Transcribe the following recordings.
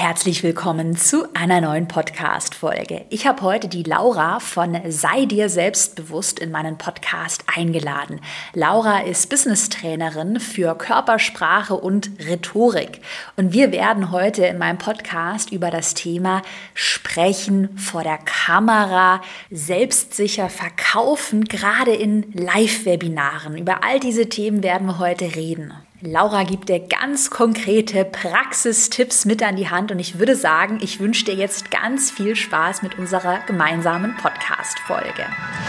Herzlich willkommen zu einer neuen Podcast-Folge. Ich habe heute die Laura von Sei dir selbstbewusst in meinen Podcast eingeladen. Laura ist Business-Trainerin für Körpersprache und Rhetorik. Und wir werden heute in meinem Podcast über das Thema Sprechen vor der Kamera, selbstsicher verkaufen, gerade in Live-Webinaren. Über all diese Themen werden wir heute reden. Laura gibt dir ganz konkrete Praxistipps mit an die Hand und ich würde sagen, ich wünsche dir jetzt ganz viel Spaß mit unserer gemeinsamen Podcast-Folge.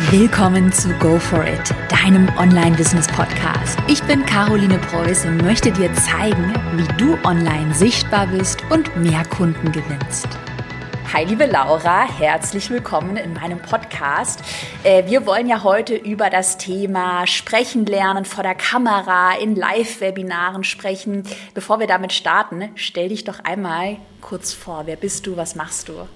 Willkommen zu Go For It, deinem Online-Business-Podcast. Ich bin Caroline Preuß und möchte dir zeigen, wie du online sichtbar bist und mehr Kunden gewinnst. Hi, liebe Laura, herzlich willkommen in meinem Podcast. Äh, wir wollen ja heute über das Thema Sprechen lernen vor der Kamera, in Live-Webinaren sprechen. Bevor wir damit starten, stell dich doch einmal kurz vor. Wer bist du? Was machst du?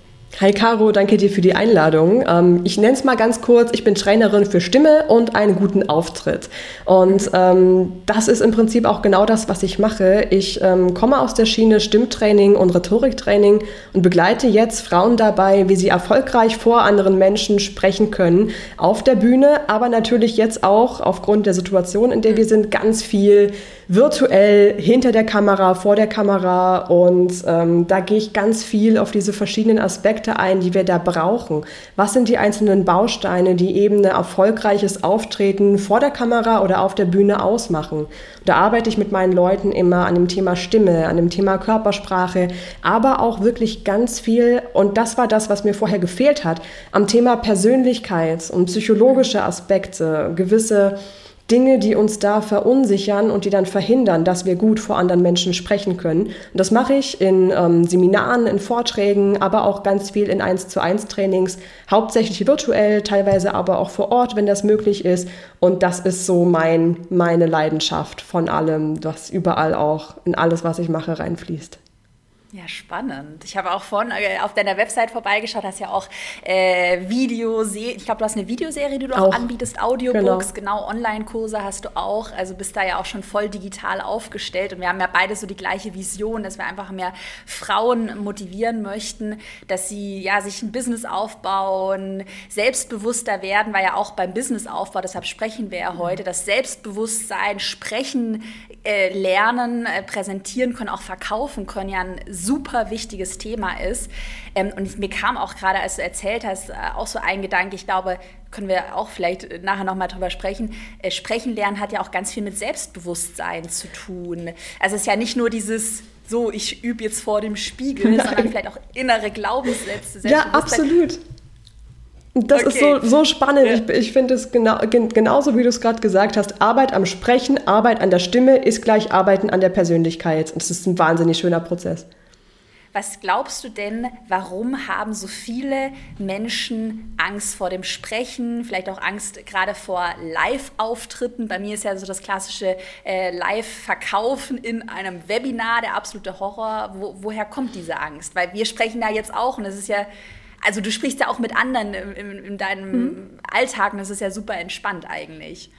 Hi Caro, danke dir für die Einladung. Ähm, ich nenne es mal ganz kurz, ich bin Trainerin für Stimme und einen guten Auftritt. Und ähm, das ist im Prinzip auch genau das, was ich mache. Ich ähm, komme aus der Schiene Stimmtraining und Rhetoriktraining und begleite jetzt Frauen dabei, wie sie erfolgreich vor anderen Menschen sprechen können, auf der Bühne, aber natürlich jetzt auch aufgrund der Situation, in der wir sind, ganz viel virtuell hinter der Kamera, vor der Kamera und ähm, da gehe ich ganz viel auf diese verschiedenen Aspekte ein, die wir da brauchen. Was sind die einzelnen Bausteine, die eben ein erfolgreiches Auftreten vor der Kamera oder auf der Bühne ausmachen? Da arbeite ich mit meinen Leuten immer an dem Thema Stimme, an dem Thema Körpersprache, aber auch wirklich ganz viel, und das war das, was mir vorher gefehlt hat, am Thema Persönlichkeit und psychologische Aspekte, gewisse Dinge, die uns da verunsichern und die dann verhindern, dass wir gut vor anderen Menschen sprechen können. Und das mache ich in ähm, Seminaren, in Vorträgen, aber auch ganz viel in 1 zu 1 Trainings, hauptsächlich virtuell, teilweise aber auch vor Ort, wenn das möglich ist. Und das ist so mein, meine Leidenschaft von allem, was überall auch in alles, was ich mache, reinfließt. Ja, spannend. Ich habe auch vorhin äh, auf deiner Website vorbeigeschaut, hast ja auch äh, Videoserien, ich glaube, du hast eine Videoserie, die du auch, auch. anbietest, Audiobooks, genau, genau Online-Kurse hast du auch, also bist da ja auch schon voll digital aufgestellt. Und wir haben ja beide so die gleiche Vision, dass wir einfach mehr Frauen motivieren möchten, dass sie ja sich ein Business aufbauen, selbstbewusster werden, weil ja auch beim Businessaufbau, deshalb sprechen wir ja heute, das Selbstbewusstsein, sprechen, äh, lernen, äh, präsentieren können, auch verkaufen können, ja ein super wichtiges Thema ist. Ähm, und mir kam auch gerade, als du erzählt hast, äh, auch so ein Gedanke, ich glaube, können wir auch vielleicht nachher nochmal drüber sprechen. Äh, sprechen lernen hat ja auch ganz viel mit Selbstbewusstsein zu tun. Also es ist ja nicht nur dieses so, ich übe jetzt vor dem Spiegel, Nein. sondern vielleicht auch innere Glaubenssätze. Ja, absolut. Das okay. ist so, so spannend. Ja. Ich, ich finde es genau, genauso, wie du es gerade gesagt hast. Arbeit am Sprechen, Arbeit an der Stimme ist gleich Arbeiten an der Persönlichkeit. Und das ist ein wahnsinnig schöner Prozess. Was glaubst du denn, warum haben so viele Menschen Angst vor dem Sprechen, vielleicht auch Angst gerade vor Live-Auftritten? Bei mir ist ja so das klassische äh, Live-Verkaufen in einem Webinar der absolute Horror. Wo, woher kommt diese Angst? Weil wir sprechen da jetzt auch und es ist ja, also du sprichst ja auch mit anderen in, in deinem mhm. Alltag und das ist ja super entspannt eigentlich.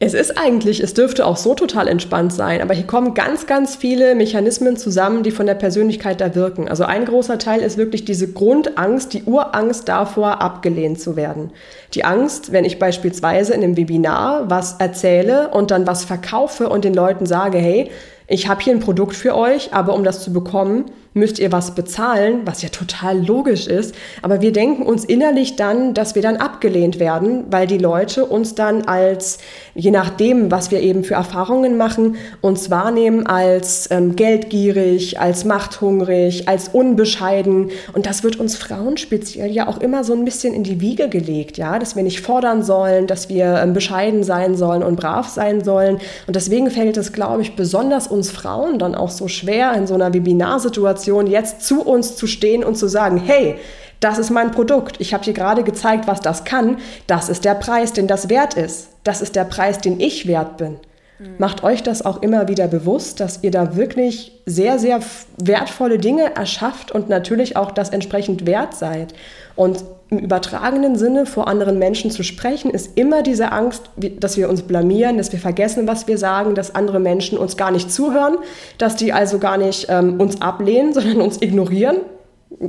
Es ist eigentlich, es dürfte auch so total entspannt sein, aber hier kommen ganz, ganz viele Mechanismen zusammen, die von der Persönlichkeit da wirken. Also ein großer Teil ist wirklich diese Grundangst, die Urangst davor, abgelehnt zu werden. Die Angst, wenn ich beispielsweise in einem Webinar was erzähle und dann was verkaufe und den Leuten sage, hey, ich habe hier ein Produkt für euch, aber um das zu bekommen, müsst ihr was bezahlen, was ja total logisch ist. Aber wir denken uns innerlich dann, dass wir dann abgelehnt werden, weil die Leute uns dann als, je nachdem, was wir eben für Erfahrungen machen, uns wahrnehmen als ähm, geldgierig, als machthungrig, als unbescheiden. Und das wird uns Frauen speziell ja auch immer so ein bisschen in die Wiege gelegt, ja, dass wir nicht fordern sollen, dass wir ähm, bescheiden sein sollen und brav sein sollen. Und deswegen fällt es, glaube ich, besonders uns Frauen dann auch so schwer in so einer Webinarsituation, Situation, jetzt zu uns zu stehen und zu sagen, hey, das ist mein Produkt. Ich habe dir gerade gezeigt, was das kann. Das ist der Preis, den das wert ist. Das ist der Preis, den ich wert bin. Mhm. Macht euch das auch immer wieder bewusst, dass ihr da wirklich sehr, sehr wertvolle Dinge erschafft und natürlich auch das entsprechend wert seid. Und im übertragenen Sinne vor anderen Menschen zu sprechen, ist immer diese Angst, dass wir uns blamieren, dass wir vergessen, was wir sagen, dass andere Menschen uns gar nicht zuhören, dass die also gar nicht ähm, uns ablehnen, sondern uns ignorieren.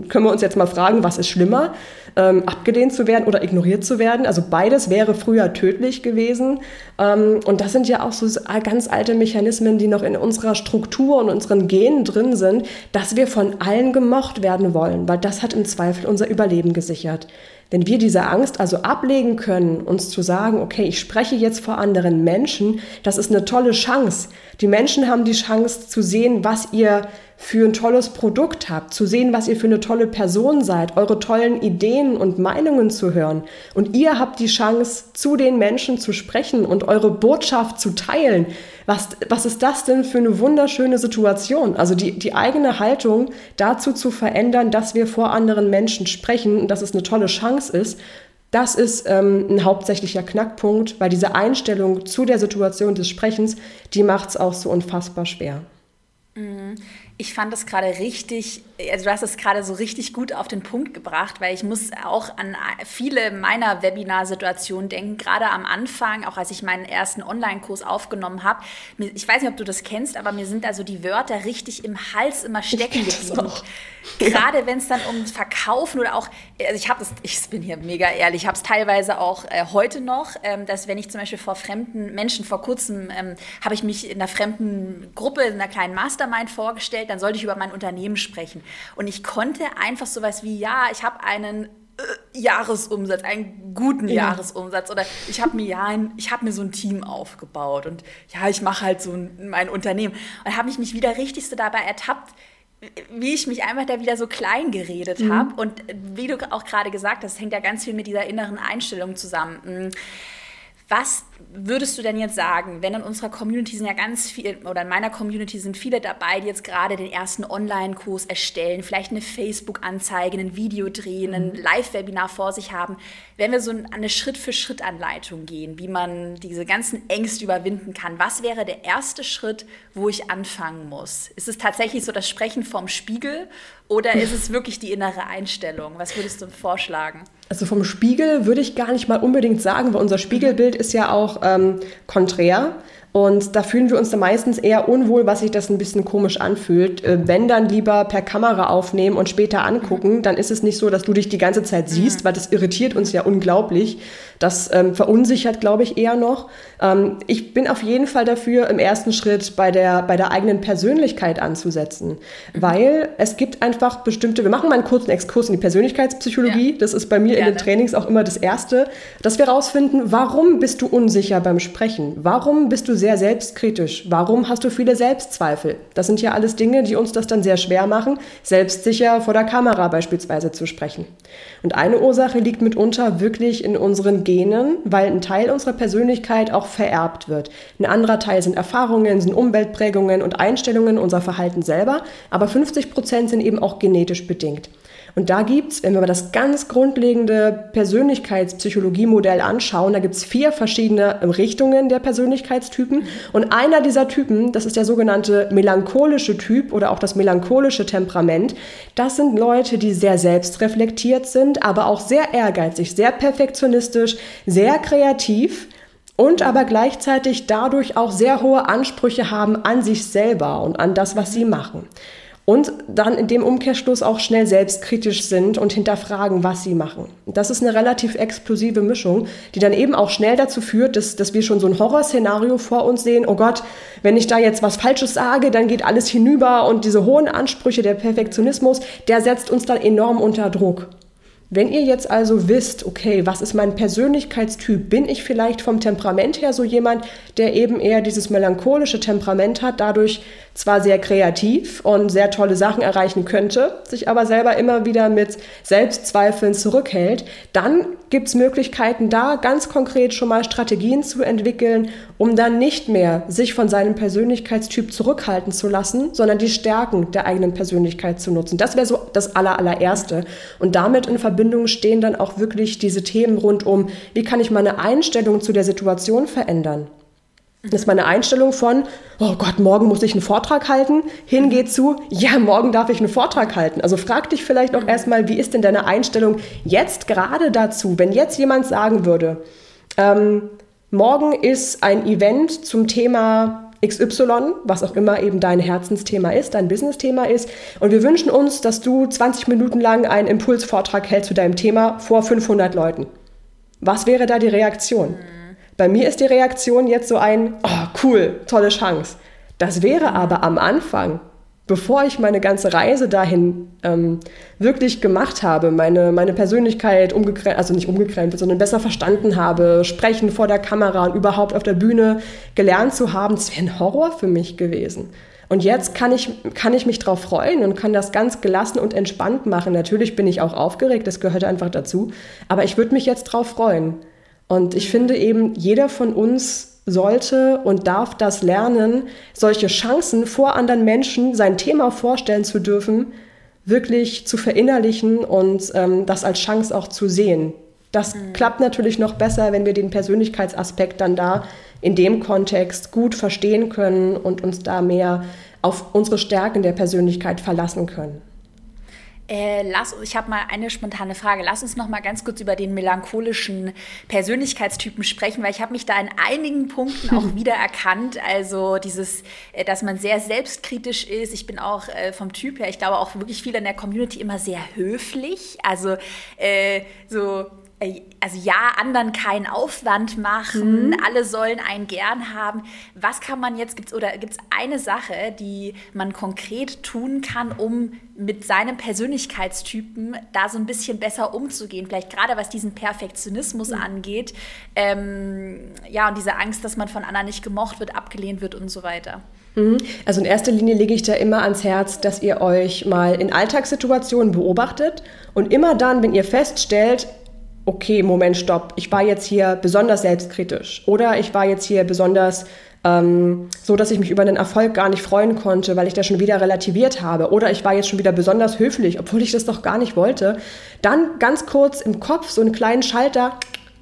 Können wir uns jetzt mal fragen, was ist schlimmer? Ähm, abgelehnt zu werden oder ignoriert zu werden. Also beides wäre früher tödlich gewesen. Ähm, und das sind ja auch so ganz alte Mechanismen, die noch in unserer Struktur und unseren Genen drin sind, dass wir von allen gemocht werden wollen, weil das hat im Zweifel unser Überleben gesichert. Wenn wir diese Angst also ablegen können, uns zu sagen, okay, ich spreche jetzt vor anderen Menschen, das ist eine tolle Chance. Die Menschen haben die Chance zu sehen, was ihr für ein tolles Produkt habt, zu sehen, was ihr für eine tolle Person seid, eure tollen Ideen und Meinungen zu hören. Und ihr habt die Chance, zu den Menschen zu sprechen und eure Botschaft zu teilen. Was, was ist das denn für eine wunderschöne Situation? Also die, die eigene Haltung dazu zu verändern, dass wir vor anderen Menschen sprechen und dass es eine tolle Chance ist, das ist ähm, ein hauptsächlicher Knackpunkt, weil diese Einstellung zu der Situation des Sprechens, die macht es auch so unfassbar schwer. Mhm. Ich fand das gerade richtig, also du hast es gerade so richtig gut auf den Punkt gebracht, weil ich muss auch an viele meiner Webinar-Situationen denken, gerade am Anfang, auch als ich meinen ersten Online-Kurs aufgenommen habe. Ich weiß nicht, ob du das kennst, aber mir sind also die Wörter richtig im Hals immer stecken geblieben. Gerade wenn es dann um Verkaufen oder auch, also ich habe das, ich bin hier mega ehrlich, ich habe es teilweise auch äh, heute noch, ähm, dass wenn ich zum Beispiel vor fremden Menschen, vor kurzem ähm, habe ich mich in einer fremden Gruppe, in einer kleinen Mastermind vorgestellt, dann sollte ich über mein Unternehmen sprechen. Und ich konnte einfach sowas wie, ja, ich habe einen äh, Jahresumsatz, einen guten ja. Jahresumsatz oder ich habe mir ja ein, ich habe mir so ein Team aufgebaut und ja, ich mache halt so ein, mein Unternehmen und habe ich mich wieder richtig so dabei ertappt, wie ich mich einfach da wieder so klein geredet mhm. habe. Und wie du auch gerade gesagt hast, hängt ja ganz viel mit dieser inneren Einstellung zusammen. Was würdest du denn jetzt sagen, wenn in unserer Community sind ja ganz viele, oder in meiner Community sind viele dabei, die jetzt gerade den ersten Online-Kurs erstellen, vielleicht eine Facebook-Anzeige, ein Video drehen, ein mhm. Live-Webinar vor sich haben, wenn wir so eine Schritt-für-Schritt-Anleitung gehen, wie man diese ganzen Ängste überwinden kann, was wäre der erste Schritt, wo ich anfangen muss? Ist es tatsächlich so das Sprechen vom Spiegel oder ist es wirklich die innere Einstellung? Was würdest du vorschlagen? Also vom Spiegel würde ich gar nicht mal unbedingt sagen, weil unser Spiegelbild ist ja auch ähm, konträr. Und da fühlen wir uns dann meistens eher unwohl, was sich das ein bisschen komisch anfühlt. Äh, wenn dann lieber per Kamera aufnehmen und später angucken, dann ist es nicht so, dass du dich die ganze Zeit siehst, mhm. weil das irritiert uns ja unglaublich. Das ähm, verunsichert, glaube ich, eher noch. Ähm, ich bin auf jeden Fall dafür, im ersten Schritt bei der, bei der eigenen Persönlichkeit anzusetzen, mhm. weil es gibt einfach bestimmte, wir machen mal einen kurzen Exkurs in die Persönlichkeitspsychologie. Ja. Das ist bei mir Gerne. in den Trainings auch immer das Erste, dass wir herausfinden, warum bist du unsicher beim Sprechen? Warum bist du sehr selbstkritisch? Warum hast du viele Selbstzweifel? Das sind ja alles Dinge, die uns das dann sehr schwer machen, selbstsicher vor der Kamera beispielsweise zu sprechen. Und eine Ursache liegt mitunter wirklich in unseren Genen, weil ein Teil unserer Persönlichkeit auch vererbt wird. Ein anderer Teil sind Erfahrungen, sind Umweltprägungen und Einstellungen, unser Verhalten selber, aber 50 Prozent sind eben auch genetisch bedingt. Und da gibt es, wenn wir das ganz grundlegende Persönlichkeitspsychologiemodell anschauen, da gibt es vier verschiedene Richtungen der Persönlichkeitstypen. Und einer dieser Typen, das ist der sogenannte melancholische Typ oder auch das melancholische Temperament. Das sind Leute, die sehr selbstreflektiert sind, aber auch sehr ehrgeizig, sehr perfektionistisch, sehr kreativ und aber gleichzeitig dadurch auch sehr hohe Ansprüche haben an sich selber und an das, was sie machen und dann in dem Umkehrschluss auch schnell selbstkritisch sind und hinterfragen, was sie machen. Das ist eine relativ explosive Mischung, die dann eben auch schnell dazu führt, dass, dass wir schon so ein Horrorszenario vor uns sehen. Oh Gott, wenn ich da jetzt was Falsches sage, dann geht alles hinüber und diese hohen Ansprüche, der Perfektionismus, der setzt uns dann enorm unter Druck. Wenn ihr jetzt also wisst, okay, was ist mein Persönlichkeitstyp? Bin ich vielleicht vom Temperament her so jemand, der eben eher dieses melancholische Temperament hat, dadurch zwar sehr kreativ und sehr tolle Sachen erreichen könnte, sich aber selber immer wieder mit Selbstzweifeln zurückhält, dann gibt es Möglichkeiten, da ganz konkret schon mal Strategien zu entwickeln, um dann nicht mehr sich von seinem Persönlichkeitstyp zurückhalten zu lassen, sondern die Stärken der eigenen Persönlichkeit zu nutzen. Das wäre so das allerallererste. Und damit in Verbindung stehen dann auch wirklich diese Themen rund um, wie kann ich meine Einstellung zu der Situation verändern? Das ist meine Einstellung von, oh Gott, morgen muss ich einen Vortrag halten, hingeht zu, ja, morgen darf ich einen Vortrag halten. Also frag dich vielleicht auch erstmal, wie ist denn deine Einstellung jetzt gerade dazu, wenn jetzt jemand sagen würde, ähm, morgen ist ein Event zum Thema XY, was auch immer eben dein Herzensthema ist, dein Businessthema ist. Und wir wünschen uns, dass du 20 Minuten lang einen Impulsvortrag hältst zu deinem Thema vor 500 Leuten. Was wäre da die Reaktion? Bei mir ist die Reaktion jetzt so ein, oh cool, tolle Chance. Das wäre aber am Anfang, bevor ich meine ganze Reise dahin ähm, wirklich gemacht habe, meine, meine Persönlichkeit umgekrempelt, also nicht umgekrempelt, sondern besser verstanden habe, sprechen vor der Kamera und überhaupt auf der Bühne gelernt zu haben, das wäre ein Horror für mich gewesen. Und jetzt kann ich, kann ich mich darauf freuen und kann das ganz gelassen und entspannt machen. Natürlich bin ich auch aufgeregt, das gehört einfach dazu. Aber ich würde mich jetzt darauf freuen. Und ich finde eben, jeder von uns sollte und darf das lernen, solche Chancen vor anderen Menschen sein Thema vorstellen zu dürfen, wirklich zu verinnerlichen und ähm, das als Chance auch zu sehen. Das mhm. klappt natürlich noch besser, wenn wir den Persönlichkeitsaspekt dann da in dem Kontext gut verstehen können und uns da mehr auf unsere Stärken der Persönlichkeit verlassen können. Äh, lass, ich habe mal eine spontane Frage. Lass uns noch mal ganz kurz über den melancholischen Persönlichkeitstypen sprechen, weil ich habe mich da in einigen Punkten auch wiedererkannt. Also dieses, äh, dass man sehr selbstkritisch ist. Ich bin auch äh, vom Typ her, ich glaube auch wirklich viel in der Community immer sehr höflich. Also äh, so also ja, anderen keinen Aufwand machen, mhm. alle sollen einen gern haben. Was kann man jetzt, gibt's, oder gibt es eine Sache, die man konkret tun kann, um mit seinem Persönlichkeitstypen da so ein bisschen besser umzugehen? Vielleicht gerade was diesen Perfektionismus mhm. angeht. Ähm, ja, und diese Angst, dass man von anderen nicht gemocht wird, abgelehnt wird und so weiter. Mhm. Also in erster Linie lege ich da immer ans Herz, dass ihr euch mal in Alltagssituationen beobachtet und immer dann, wenn ihr feststellt, okay, Moment, stopp, ich war jetzt hier besonders selbstkritisch oder ich war jetzt hier besonders ähm, so, dass ich mich über den Erfolg gar nicht freuen konnte, weil ich das schon wieder relativiert habe oder ich war jetzt schon wieder besonders höflich, obwohl ich das doch gar nicht wollte, dann ganz kurz im Kopf so einen kleinen Schalter,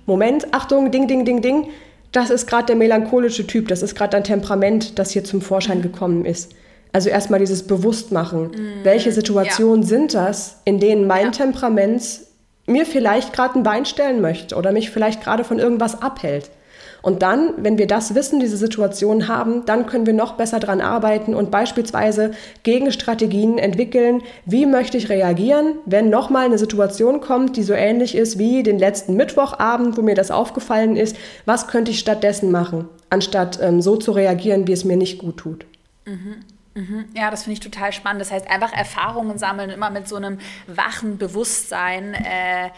Moment, Achtung, Ding, Ding, Ding, Ding, das ist gerade der melancholische Typ, das ist gerade dein Temperament, das hier zum Vorschein gekommen ist. Also erstmal dieses Bewusstmachen. Mm, Welche Situationen ja. sind das, in denen mein ja. Temperament mir vielleicht gerade ein Bein stellen möchte oder mich vielleicht gerade von irgendwas abhält. Und dann, wenn wir das wissen, diese Situation haben, dann können wir noch besser dran arbeiten und beispielsweise Gegenstrategien entwickeln. Wie möchte ich reagieren, wenn nochmal eine Situation kommt, die so ähnlich ist wie den letzten Mittwochabend, wo mir das aufgefallen ist? Was könnte ich stattdessen machen, anstatt ähm, so zu reagieren, wie es mir nicht gut tut? Mhm. Mhm. Ja, das finde ich total spannend. Das heißt, einfach Erfahrungen sammeln, immer mit so einem wachen Bewusstsein. Äh,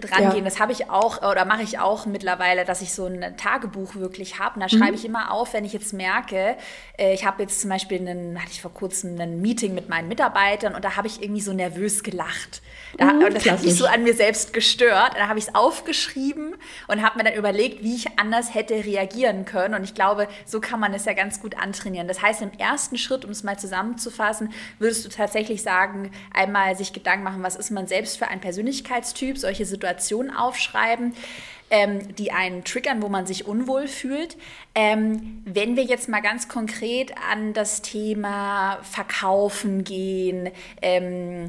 dran Ja. Das habe ich auch oder mache ich auch mittlerweile, dass ich so ein Tagebuch wirklich habe. Da schreibe mhm. ich immer auf, wenn ich jetzt merke, äh, ich habe jetzt zum Beispiel, einen, hatte ich vor kurzem ein Meeting mit meinen Mitarbeitern und da habe ich irgendwie so nervös gelacht. Da, mhm, das hat mich so an mir selbst gestört. Da habe ich es aufgeschrieben und habe mir dann überlegt, wie ich anders hätte reagieren können. Und ich glaube, so kann man es ja ganz gut antrainieren. Das heißt, im ersten Schritt, um es mal zusammenzufassen, würdest du tatsächlich sagen, einmal sich Gedanken machen, was ist man selbst für ein Persönlichkeitstyp, solche Situationen aufschreiben. Ähm, die einen triggern, wo man sich unwohl fühlt. Ähm, wenn wir jetzt mal ganz konkret an das Thema Verkaufen gehen, ähm,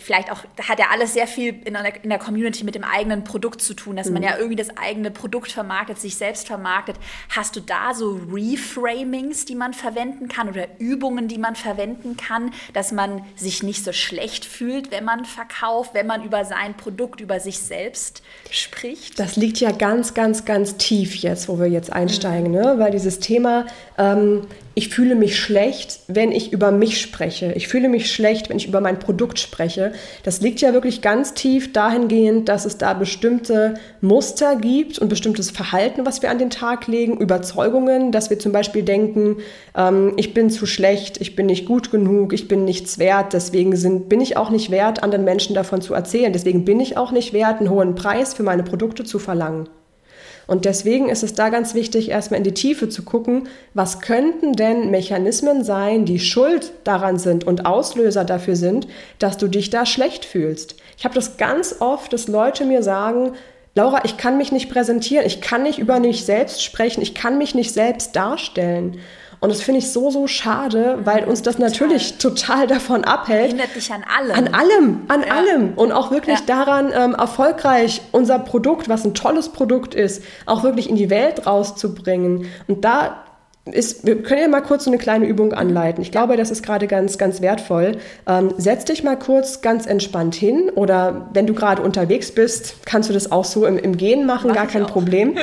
vielleicht auch, hat ja alles sehr viel in der, in der, Community mit dem eigenen Produkt zu tun, dass man mhm. ja irgendwie das eigene Produkt vermarktet, sich selbst vermarktet. Hast du da so Reframings, die man verwenden kann oder Übungen, die man verwenden kann, dass man sich nicht so schlecht fühlt, wenn man verkauft, wenn man über sein Produkt, über sich selbst spricht? Das liegt ja ganz, ganz, ganz tief jetzt, wo wir jetzt einsteigen, mhm. ne? weil dieses Thema ähm, ich fühle mich schlecht, wenn ich über mich spreche. Ich fühle mich schlecht, wenn ich über mein Produkt spreche. Das liegt ja wirklich ganz tief dahingehend, dass es da bestimmte Muster gibt und bestimmtes Verhalten, was wir an den Tag legen, Überzeugungen, dass wir zum Beispiel denken, ähm, ich bin zu schlecht, ich bin nicht gut genug, ich bin nichts wert, deswegen sind, bin ich auch nicht wert, anderen Menschen davon zu erzählen. Deswegen bin ich auch nicht wert, einen hohen Preis für meine Produkte zu verlangen. Und deswegen ist es da ganz wichtig, erstmal in die Tiefe zu gucken, was könnten denn Mechanismen sein, die schuld daran sind und Auslöser dafür sind, dass du dich da schlecht fühlst. Ich habe das ganz oft, dass Leute mir sagen, Laura, ich kann mich nicht präsentieren, ich kann nicht über mich selbst sprechen, ich kann mich nicht selbst darstellen. Und das finde ich so, so schade, weil uns das total. natürlich total davon abhält. Hindert dich an allem. An allem, an ja. allem. Und auch wirklich ja. daran, ähm, erfolgreich unser Produkt, was ein tolles Produkt ist, auch wirklich in die Welt rauszubringen. Und da ist, wir können ja mal kurz so eine kleine Übung anleiten. Ich glaube, das ist gerade ganz, ganz wertvoll. Ähm, setz dich mal kurz ganz entspannt hin oder wenn du gerade unterwegs bist, kannst du das auch so im, im Gehen machen, Mach gar kein auch. Problem.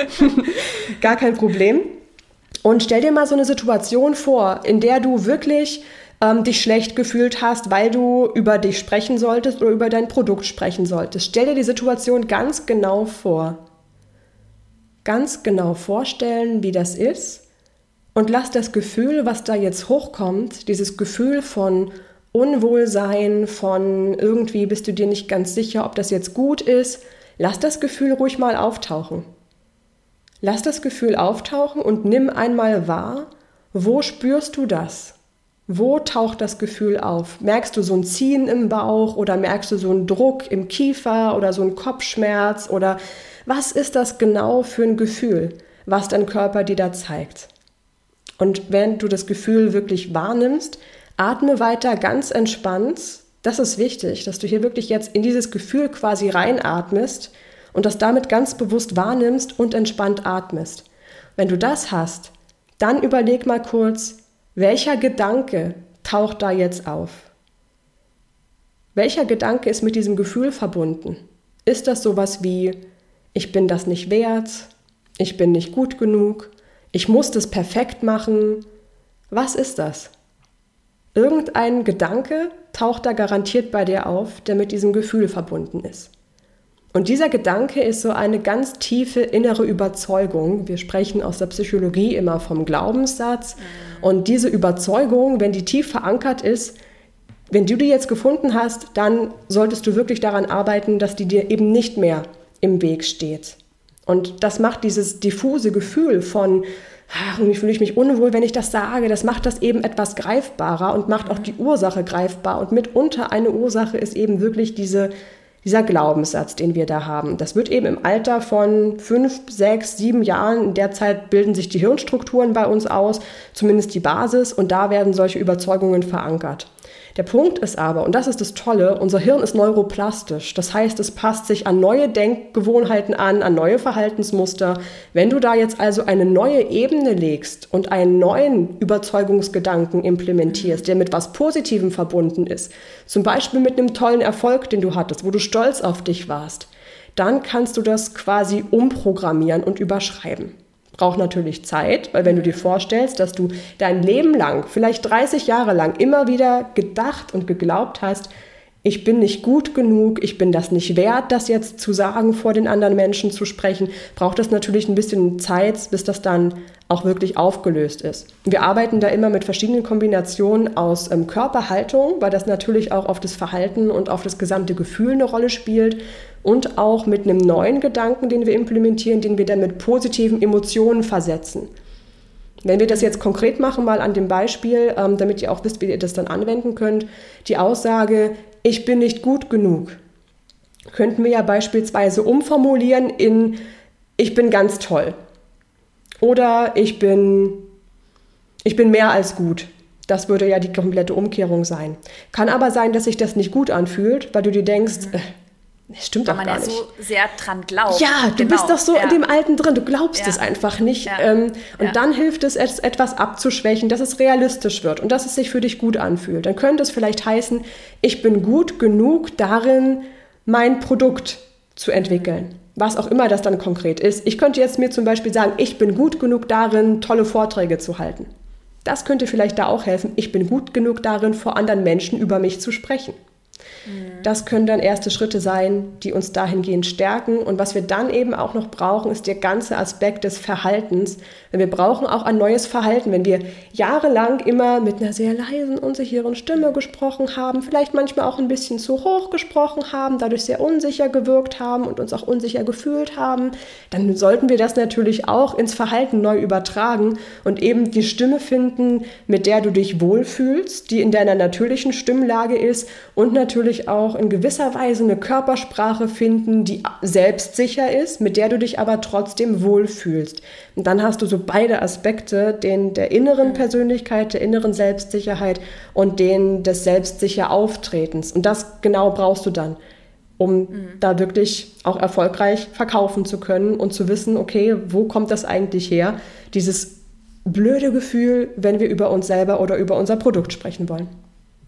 gar kein Problem. Und stell dir mal so eine Situation vor, in der du wirklich ähm, dich schlecht gefühlt hast, weil du über dich sprechen solltest oder über dein Produkt sprechen solltest. Stell dir die Situation ganz genau vor. Ganz genau vorstellen, wie das ist und lass das Gefühl, was da jetzt hochkommt, dieses Gefühl von Unwohlsein, von irgendwie bist du dir nicht ganz sicher, ob das jetzt gut ist, lass das Gefühl ruhig mal auftauchen. Lass das Gefühl auftauchen und nimm einmal wahr, wo spürst du das? Wo taucht das Gefühl auf? Merkst du so ein Ziehen im Bauch oder merkst du so einen Druck im Kiefer oder so einen Kopfschmerz oder was ist das genau für ein Gefühl, was dein Körper dir da zeigt? Und wenn du das Gefühl wirklich wahrnimmst, atme weiter ganz entspannt. Das ist wichtig, dass du hier wirklich jetzt in dieses Gefühl quasi reinatmest und das damit ganz bewusst wahrnimmst und entspannt atmest. Wenn du das hast, dann überleg mal kurz, welcher Gedanke taucht da jetzt auf? Welcher Gedanke ist mit diesem Gefühl verbunden? Ist das sowas wie, ich bin das nicht wert, ich bin nicht gut genug, ich muss das perfekt machen. Was ist das? Irgendein Gedanke taucht da garantiert bei dir auf, der mit diesem Gefühl verbunden ist. Und dieser Gedanke ist so eine ganz tiefe innere Überzeugung. Wir sprechen aus der Psychologie immer vom Glaubenssatz. Und diese Überzeugung, wenn die tief verankert ist, wenn du die jetzt gefunden hast, dann solltest du wirklich daran arbeiten, dass die dir eben nicht mehr im Weg steht. Und das macht dieses diffuse Gefühl von, ach, irgendwie fühle ich mich unwohl, wenn ich das sage, das macht das eben etwas greifbarer und macht auch die Ursache greifbar. Und mitunter eine Ursache ist eben wirklich diese, dieser Glaubenssatz, den wir da haben. Das wird eben im Alter von fünf, sechs, sieben Jahren, in der Zeit bilden sich die Hirnstrukturen bei uns aus, zumindest die Basis, und da werden solche Überzeugungen verankert. Der Punkt ist aber, und das ist das Tolle, unser Hirn ist neuroplastisch. Das heißt, es passt sich an neue Denkgewohnheiten an, an neue Verhaltensmuster. Wenn du da jetzt also eine neue Ebene legst und einen neuen Überzeugungsgedanken implementierst, der mit was Positivem verbunden ist, zum Beispiel mit einem tollen Erfolg, den du hattest, wo du stolz auf dich warst, dann kannst du das quasi umprogrammieren und überschreiben braucht natürlich Zeit, weil wenn du dir vorstellst, dass du dein Leben lang, vielleicht 30 Jahre lang immer wieder gedacht und geglaubt hast, ich bin nicht gut genug, ich bin das nicht wert, das jetzt zu sagen, vor den anderen Menschen zu sprechen, braucht das natürlich ein bisschen Zeit, bis das dann auch wirklich aufgelöst ist. Wir arbeiten da immer mit verschiedenen Kombinationen aus ähm, Körperhaltung, weil das natürlich auch auf das Verhalten und auf das gesamte Gefühl eine Rolle spielt und auch mit einem neuen Gedanken, den wir implementieren, den wir dann mit positiven Emotionen versetzen. Wenn wir das jetzt konkret machen, mal an dem Beispiel, ähm, damit ihr auch wisst, wie ihr das dann anwenden könnt, die Aussage, ich bin nicht gut genug, könnten wir ja beispielsweise umformulieren in, ich bin ganz toll. Oder ich bin, ich bin mehr als gut. Das würde ja die komplette Umkehrung sein. Kann aber sein, dass sich das nicht gut anfühlt, weil du dir denkst, äh, das stimmt Weil nicht. Man ja so sehr dran glaubt. Ja, du genau. bist doch so ja. in dem Alten drin, du glaubst ja. es einfach nicht. Ja. Ähm, und dann hilft es, es etwas abzuschwächen, dass es realistisch wird und dass es sich für dich gut anfühlt. Dann könnte es vielleicht heißen, ich bin gut genug darin, mein Produkt zu entwickeln. Was auch immer das dann konkret ist. Ich könnte jetzt mir zum Beispiel sagen, ich bin gut genug darin, tolle Vorträge zu halten. Das könnte vielleicht da auch helfen. Ich bin gut genug darin, vor anderen Menschen über mich zu sprechen. Das können dann erste Schritte sein, die uns dahingehend stärken. Und was wir dann eben auch noch brauchen, ist der ganze Aspekt des Verhaltens. wir brauchen auch ein neues Verhalten. Wenn wir jahrelang immer mit einer sehr leisen, unsicheren Stimme gesprochen haben, vielleicht manchmal auch ein bisschen zu hoch gesprochen haben, dadurch sehr unsicher gewirkt haben und uns auch unsicher gefühlt haben, dann sollten wir das natürlich auch ins Verhalten neu übertragen und eben die Stimme finden, mit der du dich wohlfühlst, die in deiner natürlichen Stimmlage ist und natürlich natürlich auch in gewisser Weise eine Körpersprache finden, die selbstsicher ist, mit der du dich aber trotzdem wohlfühlst. Und dann hast du so beide Aspekte, den der inneren Persönlichkeit, der inneren Selbstsicherheit und den des selbstsicher Auftretens. Und das genau brauchst du dann, um mhm. da wirklich auch erfolgreich verkaufen zu können und zu wissen, okay, wo kommt das eigentlich her? Dieses blöde Gefühl, wenn wir über uns selber oder über unser Produkt sprechen wollen.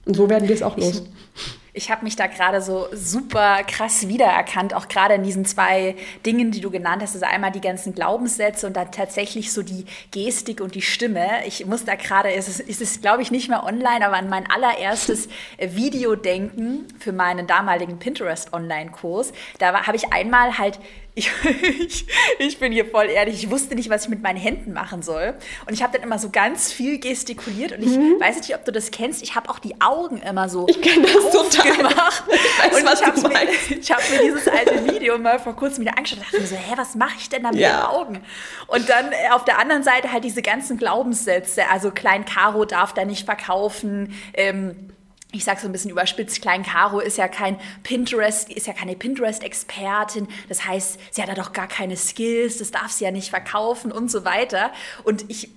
Und so werden wir es auch los. Ich, ich habe mich da gerade so super krass wiedererkannt, auch gerade in diesen zwei Dingen, die du genannt hast. Also einmal die ganzen Glaubenssätze und dann tatsächlich so die Gestik und die Stimme. Ich muss da gerade, es ist, es ist glaube ich, nicht mehr online, aber an mein allererstes Video denken für meinen damaligen Pinterest-Online-Kurs. Da habe ich einmal halt ich, ich, ich, bin hier voll ehrlich, ich wusste nicht, was ich mit meinen Händen machen soll. Und ich habe dann immer so ganz viel gestikuliert und ich mhm. weiß nicht, ob du das kennst, ich habe auch die Augen immer so ich das total. gemacht. Ich weiß, und ich habe mir, hab mir dieses alte Video mal vor kurzem wieder angeschaut und dachte mir so, hä, was mache ich denn da mit ja. den Augen? Und dann äh, auf der anderen Seite halt diese ganzen Glaubenssätze, also Klein Caro darf da nicht verkaufen, ähm, ich sage so ein bisschen überspitzt, Klein Caro ist ja kein Pinterest, ist ja keine Pinterest-Expertin. Das heißt, sie hat da doch gar keine Skills, das darf sie ja nicht verkaufen und so weiter. Und ich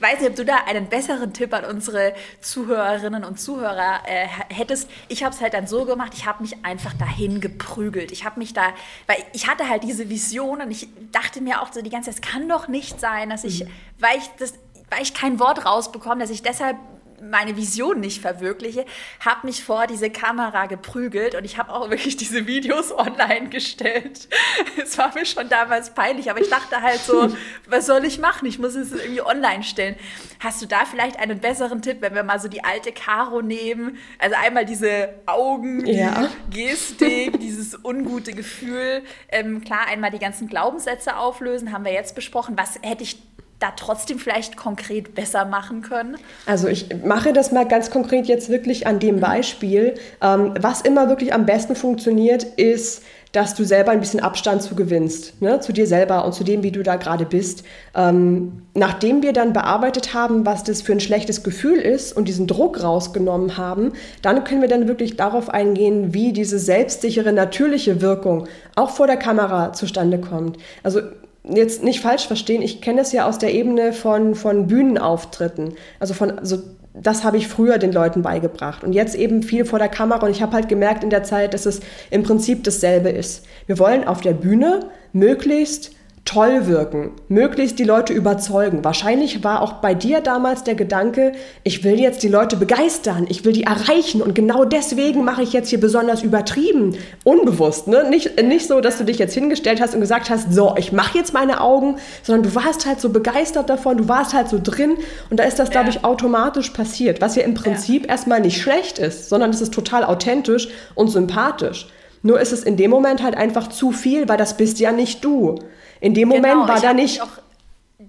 weiß nicht, ob du da einen besseren Tipp an unsere Zuhörerinnen und Zuhörer äh, hättest. Ich habe es halt dann so gemacht, ich habe mich einfach dahin geprügelt. Ich habe mich da, weil ich hatte halt diese Vision und ich dachte mir auch so die ganze Zeit, es kann doch nicht sein, dass ich, mhm. weil ich das, weil ich kein Wort rausbekomme, dass ich deshalb meine Vision nicht verwirkliche, habe mich vor diese Kamera geprügelt und ich habe auch wirklich diese Videos online gestellt. Es war mir schon damals peinlich, aber ich dachte halt so, was soll ich machen? Ich muss es irgendwie online stellen. Hast du da vielleicht einen besseren Tipp, wenn wir mal so die alte Caro nehmen? Also einmal diese Augen, die ja. Gestik, dieses ungute Gefühl. Ähm, klar, einmal die ganzen Glaubenssätze auflösen, haben wir jetzt besprochen. Was hätte ich da trotzdem vielleicht konkret besser machen können? Also ich mache das mal ganz konkret jetzt wirklich an dem Beispiel. Ähm, was immer wirklich am besten funktioniert, ist, dass du selber ein bisschen Abstand zu gewinnst, ne? zu dir selber und zu dem, wie du da gerade bist. Ähm, nachdem wir dann bearbeitet haben, was das für ein schlechtes Gefühl ist und diesen Druck rausgenommen haben, dann können wir dann wirklich darauf eingehen, wie diese selbstsichere, natürliche Wirkung auch vor der Kamera zustande kommt. Also jetzt nicht falsch verstehen, ich kenne es ja aus der Ebene von, von Bühnenauftritten. Also von, also das habe ich früher den Leuten beigebracht. Und jetzt eben viel vor der Kamera. Und ich habe halt gemerkt in der Zeit, dass es im Prinzip dasselbe ist. Wir wollen auf der Bühne möglichst toll wirken, möglichst die Leute überzeugen. Wahrscheinlich war auch bei dir damals der Gedanke, ich will jetzt die Leute begeistern, ich will die erreichen und genau deswegen mache ich jetzt hier besonders übertrieben, unbewusst, ne? Nicht, nicht so, dass du dich jetzt hingestellt hast und gesagt hast, so, ich mache jetzt meine Augen, sondern du warst halt so begeistert davon, du warst halt so drin und da ist das, ja. ich, automatisch passiert, was ja im Prinzip ja. erstmal nicht schlecht ist, sondern es ist total authentisch und sympathisch. Nur ist es in dem Moment halt einfach zu viel, weil das bist ja nicht du. In dem Moment genau, war da nicht. Auch,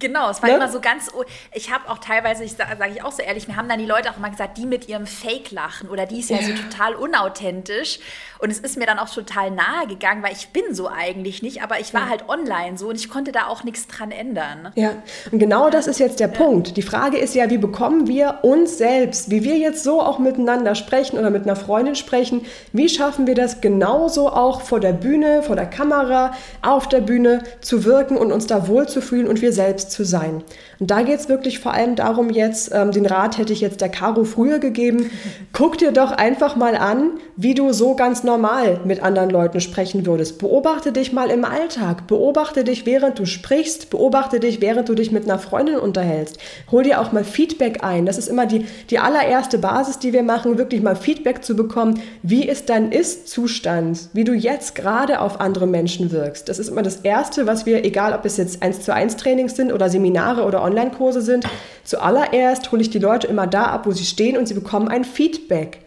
Genau, es war ne? immer so ganz. Ich habe auch teilweise, ich sage sag ich auch so ehrlich, mir haben dann die Leute auch mal gesagt, die mit ihrem Fake-Lachen oder die ist ja, ja, so total unauthentisch. Und es ist mir dann auch total nahe gegangen, weil ich bin so eigentlich nicht, aber ich war ja. halt online so und ich konnte da auch nichts dran ändern. Ja, und genau das ist jetzt der ja. Punkt. Die Frage ist ja, wie bekommen wir uns selbst, wie wir jetzt so auch miteinander sprechen oder mit einer Freundin sprechen, wie schaffen wir das genauso auch vor der Bühne, vor der Kamera, auf der Bühne zu wirken und uns da wohlzufühlen und wir selbst selbst zu sein. Und da geht es wirklich vor allem darum jetzt, ähm, den Rat hätte ich jetzt der Caro früher gegeben, guck dir doch einfach mal an, wie du so ganz normal mit anderen Leuten sprechen würdest. Beobachte dich mal im Alltag, beobachte dich, während du sprichst, beobachte dich, während du dich mit einer Freundin unterhältst. Hol dir auch mal Feedback ein. Das ist immer die, die allererste Basis, die wir machen, wirklich mal Feedback zu bekommen. Wie ist dein Ist-Zustand? Wie du jetzt gerade auf andere Menschen wirkst. Das ist immer das Erste, was wir, egal ob es jetzt eins zu eins Trainings sind oder Seminare oder Online-Kurse sind, zuallererst hole ich die Leute immer da ab, wo sie stehen und sie bekommen ein Feedback.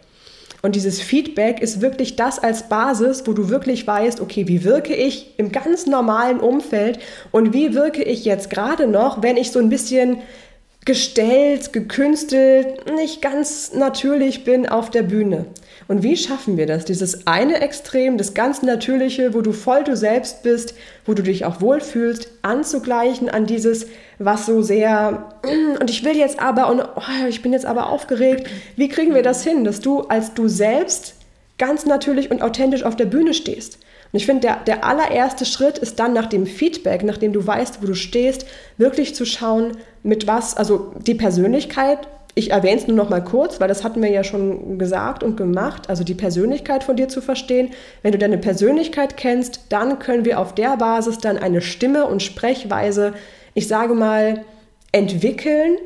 Und dieses Feedback ist wirklich das als Basis, wo du wirklich weißt, okay, wie wirke ich im ganz normalen Umfeld und wie wirke ich jetzt gerade noch, wenn ich so ein bisschen gestellt, gekünstelt, nicht ganz natürlich bin auf der Bühne. Und wie schaffen wir das? Dieses eine Extrem, das ganz Natürliche, wo du voll du selbst bist, wo du dich auch wohlfühlst, anzugleichen an dieses, was so sehr, und ich will jetzt aber, und oh, ich bin jetzt aber aufgeregt. Wie kriegen wir das hin, dass du als du selbst ganz natürlich und authentisch auf der Bühne stehst. Und ich finde, der, der allererste Schritt ist dann nach dem Feedback, nachdem du weißt, wo du stehst, wirklich zu schauen, mit was, also die Persönlichkeit, ich erwähne es nur noch mal kurz, weil das hatten wir ja schon gesagt und gemacht, also die Persönlichkeit von dir zu verstehen. Wenn du deine Persönlichkeit kennst, dann können wir auf der Basis dann eine Stimme und Sprechweise, ich sage mal, entwickeln,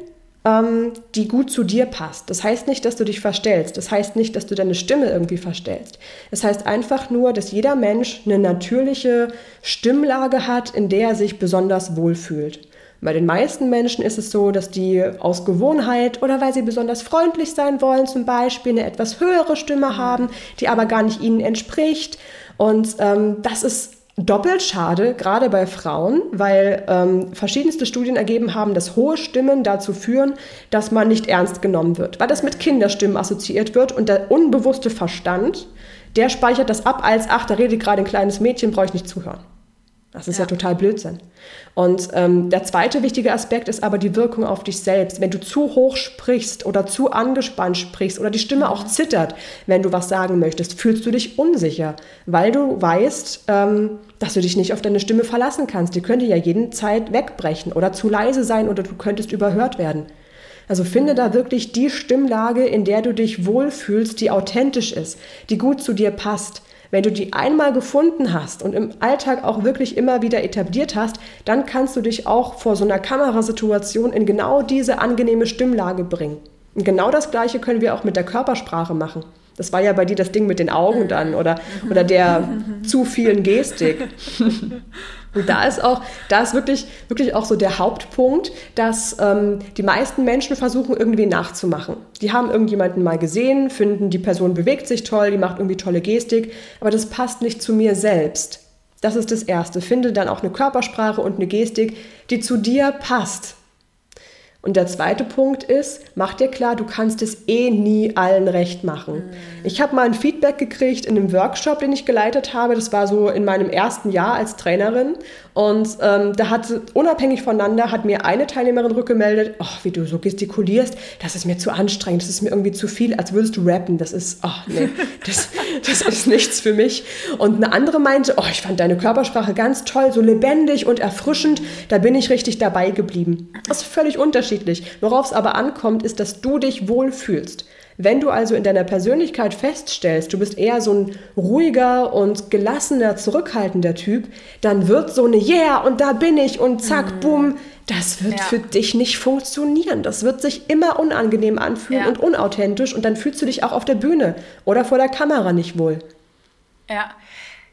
ähm, die gut zu dir passt. Das heißt nicht, dass du dich verstellst. Das heißt nicht, dass du deine Stimme irgendwie verstellst. Das heißt einfach nur, dass jeder Mensch eine natürliche Stimmlage hat, in der er sich besonders wohlfühlt. Bei den meisten Menschen ist es so, dass die aus Gewohnheit oder weil sie besonders freundlich sein wollen, zum Beispiel eine etwas höhere Stimme haben, die aber gar nicht ihnen entspricht. Und ähm, das ist doppelt schade, gerade bei Frauen, weil ähm, verschiedenste Studien ergeben haben, dass hohe Stimmen dazu führen, dass man nicht ernst genommen wird, weil das mit Kinderstimmen assoziiert wird und der unbewusste Verstand, der speichert das ab als, ach, da redet gerade ein kleines Mädchen, brauche ich nicht zuhören. Das ist ja, ja total Blödsinn. Und ähm, der zweite wichtige Aspekt ist aber die Wirkung auf dich selbst. Wenn du zu hoch sprichst oder zu angespannt sprichst oder die Stimme auch zittert, wenn du was sagen möchtest, fühlst du dich unsicher, weil du weißt, ähm, dass du dich nicht auf deine Stimme verlassen kannst. Die könnte ja jeden Zeit wegbrechen oder zu leise sein oder du könntest überhört werden. Also finde da wirklich die Stimmlage, in der du dich wohlfühlst, die authentisch ist, die gut zu dir passt. Wenn du die einmal gefunden hast und im Alltag auch wirklich immer wieder etabliert hast, dann kannst du dich auch vor so einer Kamerasituation in genau diese angenehme Stimmlage bringen. Und genau das Gleiche können wir auch mit der Körpersprache machen. Das war ja bei dir das Ding mit den Augen dann oder, oder der zu vielen Gestik. Und da ist auch, da ist wirklich, wirklich auch so der Hauptpunkt, dass ähm, die meisten Menschen versuchen, irgendwie nachzumachen. Die haben irgendjemanden mal gesehen, finden, die Person bewegt sich toll, die macht irgendwie tolle Gestik, aber das passt nicht zu mir selbst. Das ist das Erste. Finde dann auch eine Körpersprache und eine Gestik, die zu dir passt. Und der zweite Punkt ist, mach dir klar, du kannst es eh nie allen recht machen. Ich habe mal ein Feedback gekriegt in einem Workshop, den ich geleitet habe. Das war so in meinem ersten Jahr als Trainerin. Und ähm, da hat unabhängig voneinander hat mir eine Teilnehmerin rückgemeldet, oh, wie du so gestikulierst, das ist mir zu anstrengend, das ist mir irgendwie zu viel, als würdest du rappen. Das ist, oh nee, das, das ist nichts für mich. Und eine andere meinte, oh, ich fand deine Körpersprache ganz toll, so lebendig und erfrischend. Da bin ich richtig dabei geblieben. Das ist völlig unterschiedlich. Worauf es aber ankommt, ist, dass du dich wohlfühlst. Wenn du also in deiner Persönlichkeit feststellst, du bist eher so ein ruhiger und gelassener, zurückhaltender Typ, dann wird so eine Yeah und da bin ich und zack, mhm. bumm, das wird ja. für dich nicht funktionieren. Das wird sich immer unangenehm anfühlen ja. und unauthentisch und dann fühlst du dich auch auf der Bühne oder vor der Kamera nicht wohl. Ja,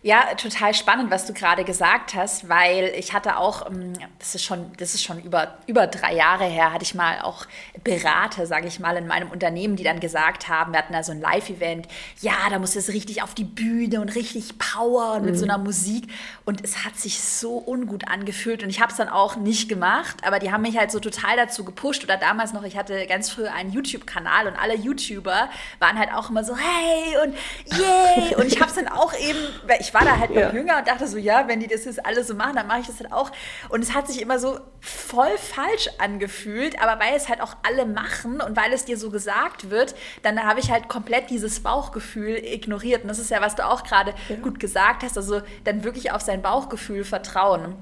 ja, total spannend, was du gerade gesagt hast, weil ich hatte auch, ähm, das ist schon, das ist schon über, über drei Jahre her, hatte ich mal auch Berater, sage ich mal, in meinem Unternehmen, die dann gesagt haben, wir hatten da so ein Live-Event, ja, da muss es richtig auf die Bühne und richtig Power und mit mhm. so einer Musik und es hat sich so ungut angefühlt und ich habe es dann auch nicht gemacht, aber die haben mich halt so total dazu gepusht oder damals noch, ich hatte ganz früh einen YouTube-Kanal und alle YouTuber waren halt auch immer so, hey und yay und ich habe es dann auch eben, ich war da halt noch ja. jünger und dachte so, ja, wenn die das jetzt alle so machen, dann mache ich das halt auch. Und es hat sich immer so voll falsch angefühlt, aber weil es halt auch alle machen und weil es dir so gesagt wird, dann habe ich halt komplett dieses Bauchgefühl ignoriert. Und das ist ja, was du auch gerade ja. gut gesagt hast, also dann wirklich auf sein Bauchgefühl vertrauen.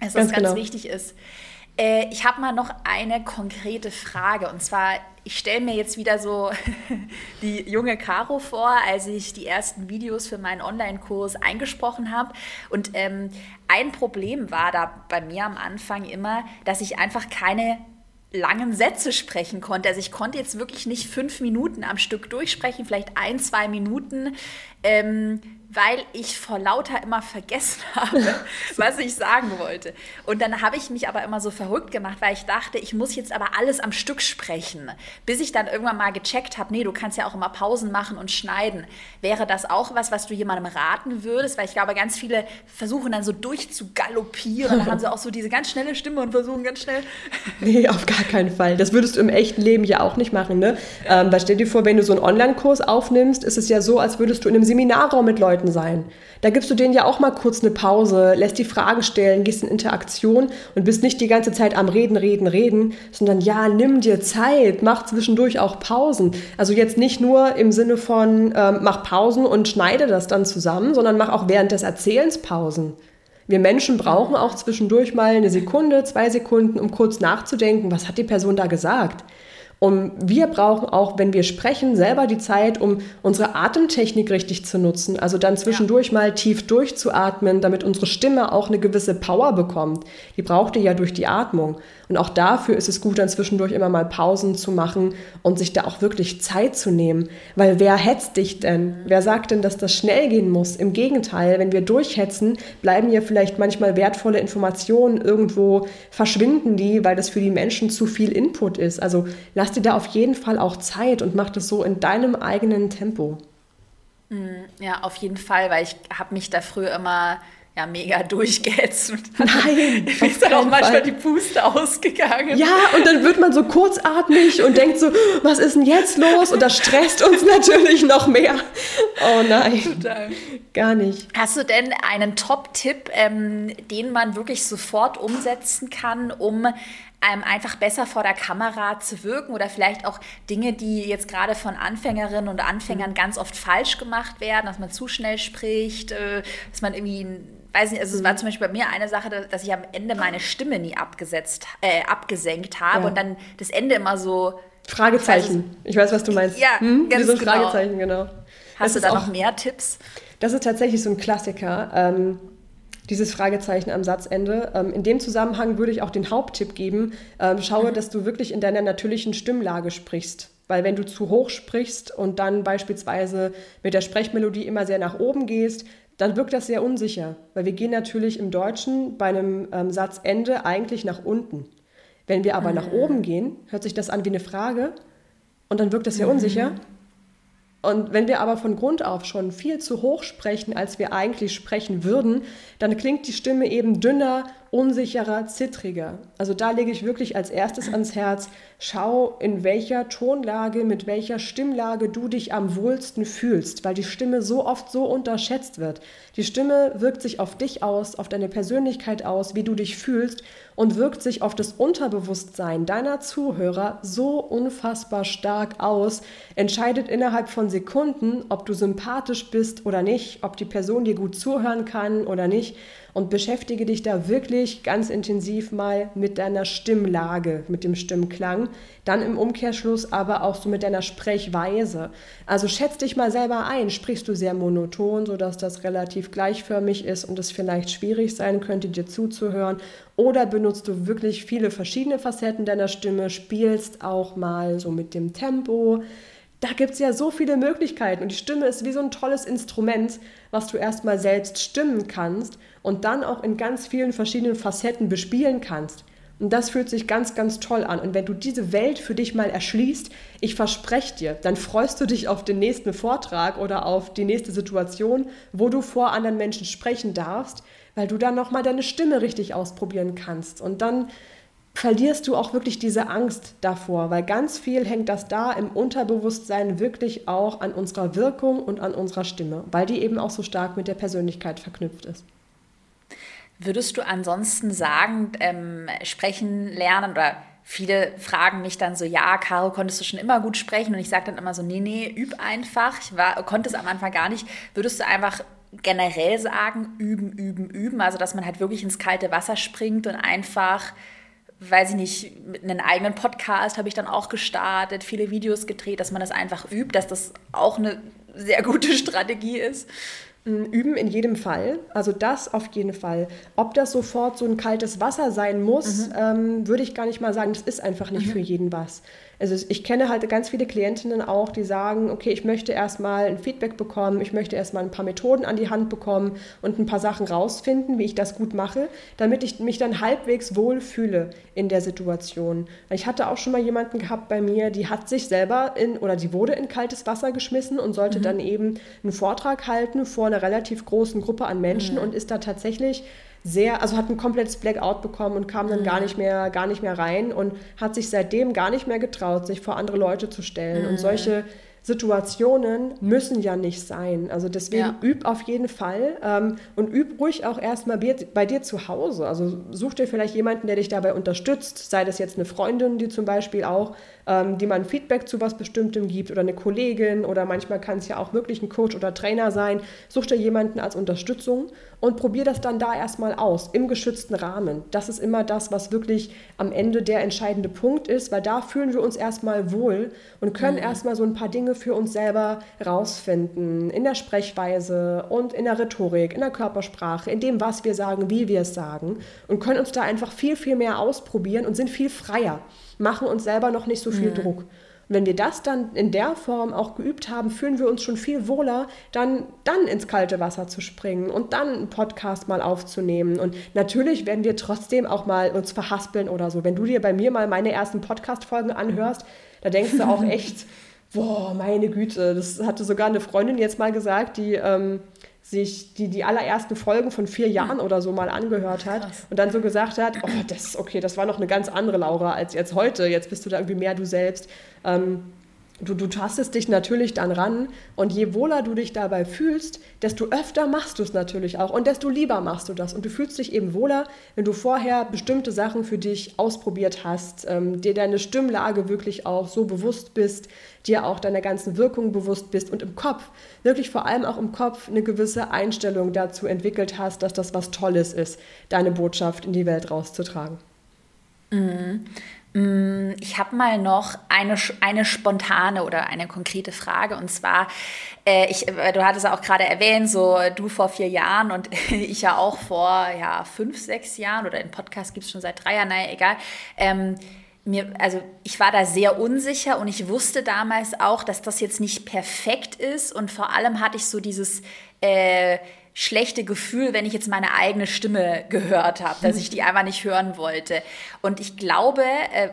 Also, was ganz, ganz genau. wichtig ist. Äh, ich habe mal noch eine konkrete Frage und zwar, ich stelle mir jetzt wieder so die junge Caro vor, als ich die ersten Videos für meinen Online-Kurs eingesprochen habe. Und ähm, ein Problem war da bei mir am Anfang immer, dass ich einfach keine langen Sätze sprechen konnte. Also ich konnte jetzt wirklich nicht fünf Minuten am Stück durchsprechen, vielleicht ein, zwei Minuten. Ähm, weil ich vor lauter immer vergessen habe, was ich sagen wollte. Und dann habe ich mich aber immer so verrückt gemacht, weil ich dachte, ich muss jetzt aber alles am Stück sprechen. Bis ich dann irgendwann mal gecheckt habe, nee, du kannst ja auch immer Pausen machen und schneiden. Wäre das auch was, was du jemandem raten würdest? Weil ich glaube, ganz viele versuchen dann so durchzugaloppieren. Dann haben sie auch so diese ganz schnelle Stimme und versuchen ganz schnell. nee, auf gar keinen Fall. Das würdest du im echten Leben ja auch nicht machen. Ne? Ähm, weil stell dir vor, wenn du so einen Online-Kurs aufnimmst, ist es ja so, als würdest du in einem Seminarraum mit Leuten Leuten sein. Da gibst du denen ja auch mal kurz eine Pause, lässt die Fragen stellen, gehst in Interaktion und bist nicht die ganze Zeit am Reden, Reden, Reden, sondern ja, nimm dir Zeit, mach zwischendurch auch Pausen. Also jetzt nicht nur im Sinne von ähm, mach Pausen und schneide das dann zusammen, sondern mach auch während des Erzählens Pausen. Wir Menschen brauchen auch zwischendurch mal eine Sekunde, zwei Sekunden, um kurz nachzudenken, was hat die Person da gesagt. Und wir brauchen auch, wenn wir sprechen, selber die Zeit, um unsere Atemtechnik richtig zu nutzen. Also dann zwischendurch ja. mal tief durchzuatmen, damit unsere Stimme auch eine gewisse Power bekommt. Die braucht ihr ja durch die Atmung. Und auch dafür ist es gut, dann zwischendurch immer mal Pausen zu machen und sich da auch wirklich Zeit zu nehmen. Weil wer hetzt dich denn? Wer sagt denn, dass das schnell gehen muss? Im Gegenteil, wenn wir durchhetzen, bleiben ja vielleicht manchmal wertvolle Informationen irgendwo, verschwinden die, weil das für die Menschen zu viel Input ist. Also lass dir da auf jeden Fall auch Zeit und mach das so in deinem eigenen Tempo. Hm, ja, auf jeden Fall, weil ich habe mich da früher immer ja mega durchgehetzt. Nein, ist dann auch manchmal Fall. die Puste ausgegangen. Ja, und dann wird man so kurzatmig und denkt so, was ist denn jetzt los? Und das stresst uns natürlich noch mehr. Oh nein, Total. gar nicht. Hast du denn einen Top-Tipp, ähm, den man wirklich sofort umsetzen kann, um ähm, einfach besser vor der Kamera zu wirken oder vielleicht auch Dinge, die jetzt gerade von Anfängerinnen und Anfängern mhm. ganz oft falsch gemacht werden, dass man zu schnell spricht, äh, dass man irgendwie weiß nicht, also es war mhm. zum Beispiel bei mir eine Sache, dass ich am Ende meine Stimme nie abgesetzt, äh, abgesenkt habe ja. und dann das Ende immer so. Fragezeichen. Ich weiß, was du meinst. Ja, hm? ganz Wie so ein genau. Fragezeichen, genau. Hast das du da noch mehr Tipps? Das ist tatsächlich so ein Klassiker. Ähm, dieses Fragezeichen am Satzende. Ähm, in dem Zusammenhang würde ich auch den Haupttipp geben, ähm, schaue, mhm. dass du wirklich in deiner natürlichen Stimmlage sprichst. Weil wenn du zu hoch sprichst und dann beispielsweise mit der Sprechmelodie immer sehr nach oben gehst, dann wirkt das sehr unsicher. Weil wir gehen natürlich im Deutschen bei einem ähm, Satzende eigentlich nach unten. Wenn wir aber mhm. nach oben gehen, hört sich das an wie eine Frage und dann wirkt das sehr mhm. unsicher. Und wenn wir aber von Grund auf schon viel zu hoch sprechen, als wir eigentlich sprechen würden, dann klingt die Stimme eben dünner, unsicherer, zittriger. Also da lege ich wirklich als erstes ans Herz, schau, in welcher Tonlage, mit welcher Stimmlage du dich am wohlsten fühlst, weil die Stimme so oft so unterschätzt wird. Die Stimme wirkt sich auf dich aus, auf deine Persönlichkeit aus, wie du dich fühlst und wirkt sich auf das Unterbewusstsein deiner Zuhörer so unfassbar stark aus, entscheidet innerhalb von Sekunden, ob du sympathisch bist oder nicht, ob die Person dir gut zuhören kann oder nicht und beschäftige dich da wirklich ganz intensiv mal mit deiner Stimmlage, mit dem Stimmklang. Dann im Umkehrschluss aber auch so mit deiner Sprechweise. Also schätz dich mal selber ein. Sprichst du sehr monoton, sodass das relativ gleichförmig ist und es vielleicht schwierig sein könnte, dir zuzuhören? Oder benutzt du wirklich viele verschiedene Facetten deiner Stimme, spielst auch mal so mit dem Tempo? Da gibt es ja so viele Möglichkeiten und die Stimme ist wie so ein tolles Instrument, was du erstmal selbst stimmen kannst und dann auch in ganz vielen verschiedenen Facetten bespielen kannst. Und das fühlt sich ganz, ganz toll an. Und wenn du diese Welt für dich mal erschließt, ich verspreche dir, dann freust du dich auf den nächsten Vortrag oder auf die nächste Situation, wo du vor anderen Menschen sprechen darfst, weil du dann nochmal deine Stimme richtig ausprobieren kannst. Und dann verlierst du auch wirklich diese Angst davor, weil ganz viel hängt das da im Unterbewusstsein wirklich auch an unserer Wirkung und an unserer Stimme, weil die eben auch so stark mit der Persönlichkeit verknüpft ist. Würdest du ansonsten sagen, ähm, sprechen lernen oder viele fragen mich dann so, ja, Caro, konntest du schon immer gut sprechen? Und ich sage dann immer so, nee, nee, üb einfach. Ich war, konnte es am Anfang gar nicht. Würdest du einfach generell sagen, üben, üben, üben? Also, dass man halt wirklich ins kalte Wasser springt und einfach weiß ich nicht, mit einem eigenen Podcast habe ich dann auch gestartet, viele Videos gedreht, dass man das einfach übt, dass das auch eine sehr gute Strategie ist. Mm, üben in jedem Fall, also das auf jeden Fall. Ob das sofort so ein kaltes Wasser sein muss, mhm. ähm, würde ich gar nicht mal sagen. Das ist einfach nicht mhm. für jeden was. Also ich kenne halt ganz viele Klientinnen auch, die sagen, okay, ich möchte erstmal ein Feedback bekommen, ich möchte erstmal ein paar Methoden an die Hand bekommen und ein paar Sachen rausfinden, wie ich das gut mache, damit ich mich dann halbwegs wohl fühle in der Situation. Ich hatte auch schon mal jemanden gehabt bei mir, die hat sich selber in oder die wurde in kaltes Wasser geschmissen und sollte mhm. dann eben einen Vortrag halten vor einer relativ großen Gruppe an Menschen mhm. und ist da tatsächlich sehr, also hat ein komplettes Blackout bekommen und kam dann mhm. gar nicht mehr, gar nicht mehr rein und hat sich seitdem gar nicht mehr getraut, sich vor andere Leute zu stellen. Mhm. Und solche Situationen müssen ja nicht sein. Also deswegen ja. üb auf jeden Fall ähm, und üb ruhig auch erstmal bei, bei dir zu Hause. Also such dir vielleicht jemanden, der dich dabei unterstützt, sei das jetzt eine Freundin, die zum Beispiel auch, ähm, die mal ein Feedback zu was Bestimmtem gibt oder eine Kollegin oder manchmal kann es ja auch wirklich ein Coach oder Trainer sein. Such dir jemanden als Unterstützung und probier das dann da erstmal aus, im geschützten Rahmen. Das ist immer das, was wirklich am Ende der entscheidende Punkt ist, weil da fühlen wir uns erstmal wohl und können mhm. erstmal so ein paar Dinge für uns selber rausfinden. In der Sprechweise und in der Rhetorik, in der Körpersprache, in dem, was wir sagen, wie wir es sagen und können uns da einfach viel, viel mehr ausprobieren und sind viel freier, machen uns selber noch nicht so viel mhm. Druck. Und wenn wir das dann in der Form auch geübt haben, fühlen wir uns schon viel wohler, dann, dann ins kalte Wasser zu springen und dann einen Podcast mal aufzunehmen. Und natürlich werden wir trotzdem auch mal uns verhaspeln oder so. Wenn du dir bei mir mal meine ersten Podcast-Folgen anhörst, da denkst du auch echt, boah, meine Güte, das hatte sogar eine Freundin jetzt mal gesagt, die ähm, sich die, die allerersten Folgen von vier Jahren oder so mal angehört hat Krass. und dann so gesagt hat, oh, das, okay, das war noch eine ganz andere Laura als jetzt heute, jetzt bist du da irgendwie mehr du selbst. Ähm, du, du tastest dich natürlich dann ran und je wohler du dich dabei fühlst, desto öfter machst du es natürlich auch und desto lieber machst du das. Und du fühlst dich eben wohler, wenn du vorher bestimmte Sachen für dich ausprobiert hast, ähm, dir deine Stimmlage wirklich auch so bewusst bist, dir auch deiner ganzen Wirkung bewusst bist und im Kopf, wirklich vor allem auch im Kopf, eine gewisse Einstellung dazu entwickelt hast, dass das was Tolles ist, deine Botschaft in die Welt rauszutragen. Mhm. Mm, ich habe mal noch eine, eine spontane oder eine konkrete Frage und zwar, äh, ich, äh, du hattest auch gerade erwähnt, so du vor vier Jahren und ich ja auch vor ja, fünf, sechs Jahren oder den Podcast gibt es schon seit drei Jahren, naja, egal. Ähm, mir, also ich war da sehr unsicher und ich wusste damals auch, dass das jetzt nicht perfekt ist und vor allem hatte ich so dieses äh, schlechte Gefühl, wenn ich jetzt meine eigene Stimme gehört habe, dass ich die einfach nicht hören wollte. Und ich glaube, äh,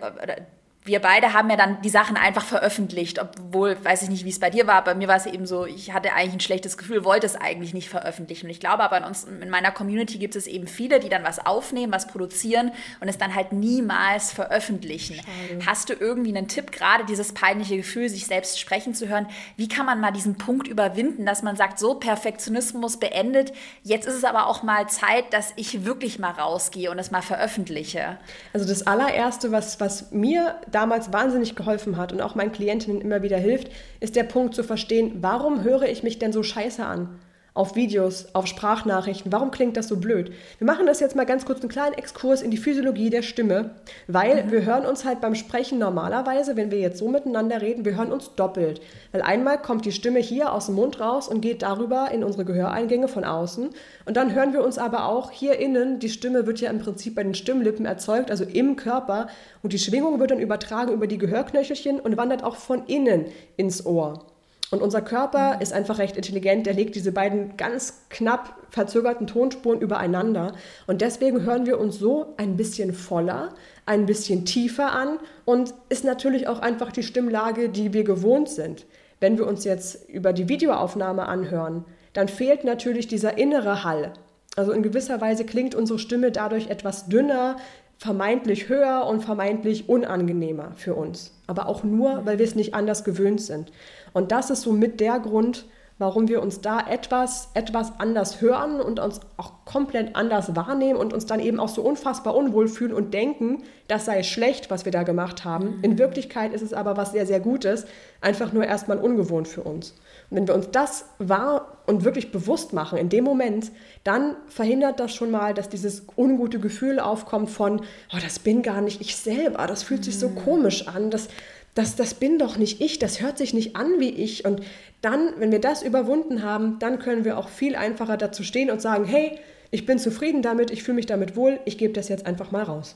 wir beide haben ja dann die Sachen einfach veröffentlicht, obwohl, weiß ich nicht, wie es bei dir war, bei mir war es eben so, ich hatte eigentlich ein schlechtes Gefühl, wollte es eigentlich nicht veröffentlichen. Und ich glaube aber in, uns, in meiner Community gibt es eben viele, die dann was aufnehmen, was produzieren und es dann halt niemals veröffentlichen. Schade. Hast du irgendwie einen Tipp, gerade dieses peinliche Gefühl, sich selbst sprechen zu hören? Wie kann man mal diesen Punkt überwinden, dass man sagt, so Perfektionismus beendet, jetzt ist es aber auch mal Zeit, dass ich wirklich mal rausgehe und es mal veröffentliche? Also das allererste, was, was mir damals wahnsinnig geholfen hat und auch meinen Klientinnen immer wieder hilft, ist der Punkt zu verstehen, warum höre ich mich denn so scheiße an? Auf Videos, auf Sprachnachrichten. Warum klingt das so blöd? Wir machen das jetzt mal ganz kurz einen kleinen Exkurs in die Physiologie der Stimme, weil mhm. wir hören uns halt beim Sprechen normalerweise, wenn wir jetzt so miteinander reden, wir hören uns doppelt. Weil einmal kommt die Stimme hier aus dem Mund raus und geht darüber in unsere Gehöreingänge von außen. Und dann hören wir uns aber auch hier innen, die Stimme wird ja im Prinzip bei den Stimmlippen erzeugt, also im Körper. Und die Schwingung wird dann übertragen über die Gehörknöchelchen und wandert auch von innen ins Ohr. Und unser Körper mhm. ist einfach recht intelligent, der legt diese beiden ganz knapp verzögerten Tonspuren übereinander. Und deswegen hören wir uns so ein bisschen voller, ein bisschen tiefer an und ist natürlich auch einfach die Stimmlage, die wir gewohnt sind. Wenn wir uns jetzt über die Videoaufnahme anhören, dann fehlt natürlich dieser innere Hall. Also in gewisser Weise klingt unsere Stimme dadurch etwas dünner, vermeintlich höher und vermeintlich unangenehmer für uns. Aber auch nur, weil wir es nicht anders gewöhnt sind. Und das ist so mit der Grund, warum wir uns da etwas, etwas anders hören und uns auch komplett anders wahrnehmen und uns dann eben auch so unfassbar unwohl fühlen und denken, das sei schlecht, was wir da gemacht haben. Mhm. In Wirklichkeit ist es aber was sehr, sehr Gutes, einfach nur erstmal ungewohnt für uns. Und wenn wir uns das wahr und wirklich bewusst machen in dem Moment, dann verhindert das schon mal, dass dieses ungute Gefühl aufkommt von, oh, das bin gar nicht ich selber, das fühlt sich so mhm. komisch an, das das, das bin doch nicht ich, das hört sich nicht an wie ich. Und dann, wenn wir das überwunden haben, dann können wir auch viel einfacher dazu stehen und sagen, hey, ich bin zufrieden damit, ich fühle mich damit wohl, ich gebe das jetzt einfach mal raus.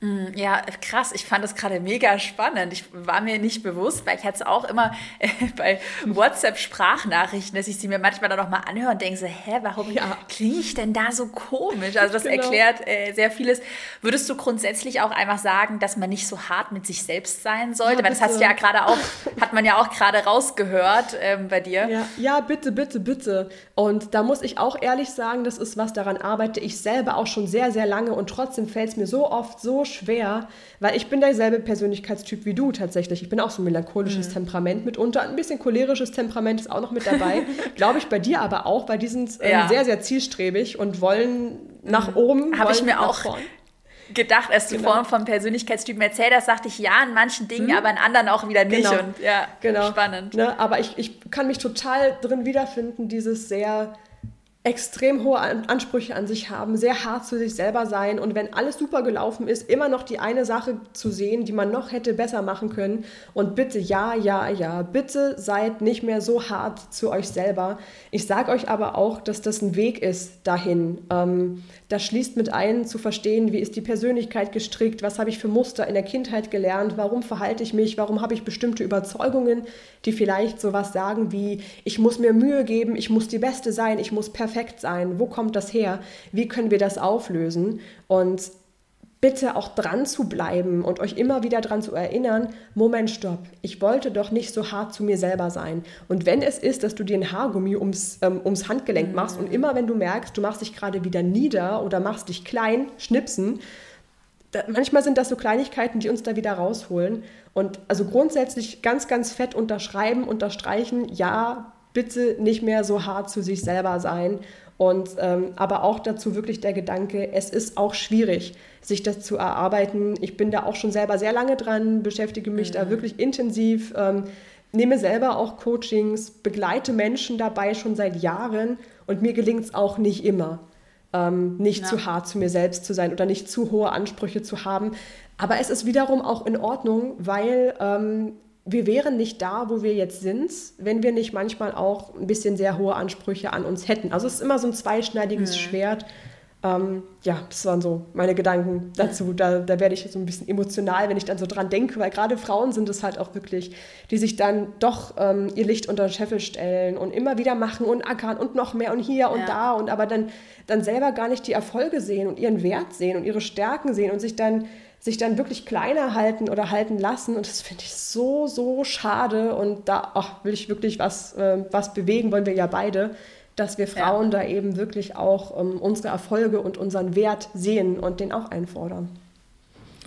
Mm, ja, krass. Ich fand das gerade mega spannend. Ich war mir nicht bewusst, weil ich hatte es auch immer äh, bei WhatsApp-Sprachnachrichten, dass ich sie mir manchmal dann noch mal anhöre und denke so, hä, warum ja. klinge ich denn da so komisch? Also das genau. erklärt äh, sehr vieles. Würdest du grundsätzlich auch einfach sagen, dass man nicht so hart mit sich selbst sein sollte? Ja, weil das hast ja gerade auch, hat man ja auch gerade rausgehört ähm, bei dir. Ja. ja, bitte, bitte, bitte. Und da muss ich auch ehrlich sagen, das ist was, daran arbeite ich selber auch schon sehr, sehr lange und trotzdem fällt es mir so oft so schwer, weil ich bin derselbe Persönlichkeitstyp wie du tatsächlich. Ich bin auch so ein melancholisches mhm. Temperament mitunter. Ein bisschen cholerisches Temperament ist auch noch mit dabei. Glaube ich bei dir aber auch, weil die sind ähm, ja. sehr, sehr zielstrebig und wollen nach mhm. oben. Habe ich mir auch vorn. gedacht, als du genau. vorhin vom Persönlichkeitstypen erzählt hast, dachte ich ja in manchen Dingen, mhm. aber in anderen auch wieder nicht. Genau. Und ja, genau. spannend. Ne, aber ich, ich kann mich total drin wiederfinden, dieses sehr extrem hohe Ansprüche an sich haben, sehr hart zu sich selber sein und wenn alles super gelaufen ist, immer noch die eine Sache zu sehen, die man noch hätte besser machen können. Und bitte, ja, ja, ja, bitte seid nicht mehr so hart zu euch selber. Ich sage euch aber auch, dass das ein Weg ist dahin. Ähm, das schließt mit ein, zu verstehen, wie ist die Persönlichkeit gestrickt, was habe ich für Muster in der Kindheit gelernt, warum verhalte ich mich, warum habe ich bestimmte Überzeugungen, die vielleicht sowas sagen wie, ich muss mir Mühe geben, ich muss die Beste sein, ich muss perfekt sein. Wo kommt das her? Wie können wir das auflösen? Und bitte auch dran zu bleiben und euch immer wieder dran zu erinnern, Moment, stopp, ich wollte doch nicht so hart zu mir selber sein. Und wenn es ist, dass du dir ein Haargummi ums, ähm, ums Handgelenk machst und immer wenn du merkst, du machst dich gerade wieder nieder oder machst dich klein, schnipsen, da, manchmal sind das so Kleinigkeiten, die uns da wieder rausholen. Und also grundsätzlich ganz, ganz fett unterschreiben, unterstreichen, ja, bitte nicht mehr so hart zu sich selber sein und ähm, aber auch dazu wirklich der Gedanke, es ist auch schwierig, sich das zu erarbeiten. Ich bin da auch schon selber sehr lange dran, beschäftige mich mhm. da wirklich intensiv, ähm, nehme selber auch Coachings, begleite Menschen dabei schon seit Jahren und mir gelingt es auch nicht immer. Ähm, nicht ja. zu hart zu mir selbst zu sein oder nicht zu hohe Ansprüche zu haben. Aber es ist wiederum auch in Ordnung, weil ähm, wir wären nicht da, wo wir jetzt sind, wenn wir nicht manchmal auch ein bisschen sehr hohe Ansprüche an uns hätten. Also es ist immer so ein zweischneidiges mhm. Schwert. Ähm, ja, das waren so meine Gedanken dazu. Da, da werde ich so ein bisschen emotional, wenn ich dann so dran denke, weil gerade Frauen sind es halt auch wirklich, die sich dann doch ähm, ihr Licht unter den Scheffel stellen und immer wieder machen und ackern und noch mehr und hier und ja. da und aber dann, dann selber gar nicht die Erfolge sehen und ihren Wert sehen und ihre Stärken sehen und sich dann sich dann wirklich kleiner halten oder halten lassen. Und das finde ich so, so schade. Und da ach, will ich wirklich was, äh, was bewegen, wollen wir ja beide, dass wir Frauen ja. da eben wirklich auch ähm, unsere Erfolge und unseren Wert sehen und den auch einfordern.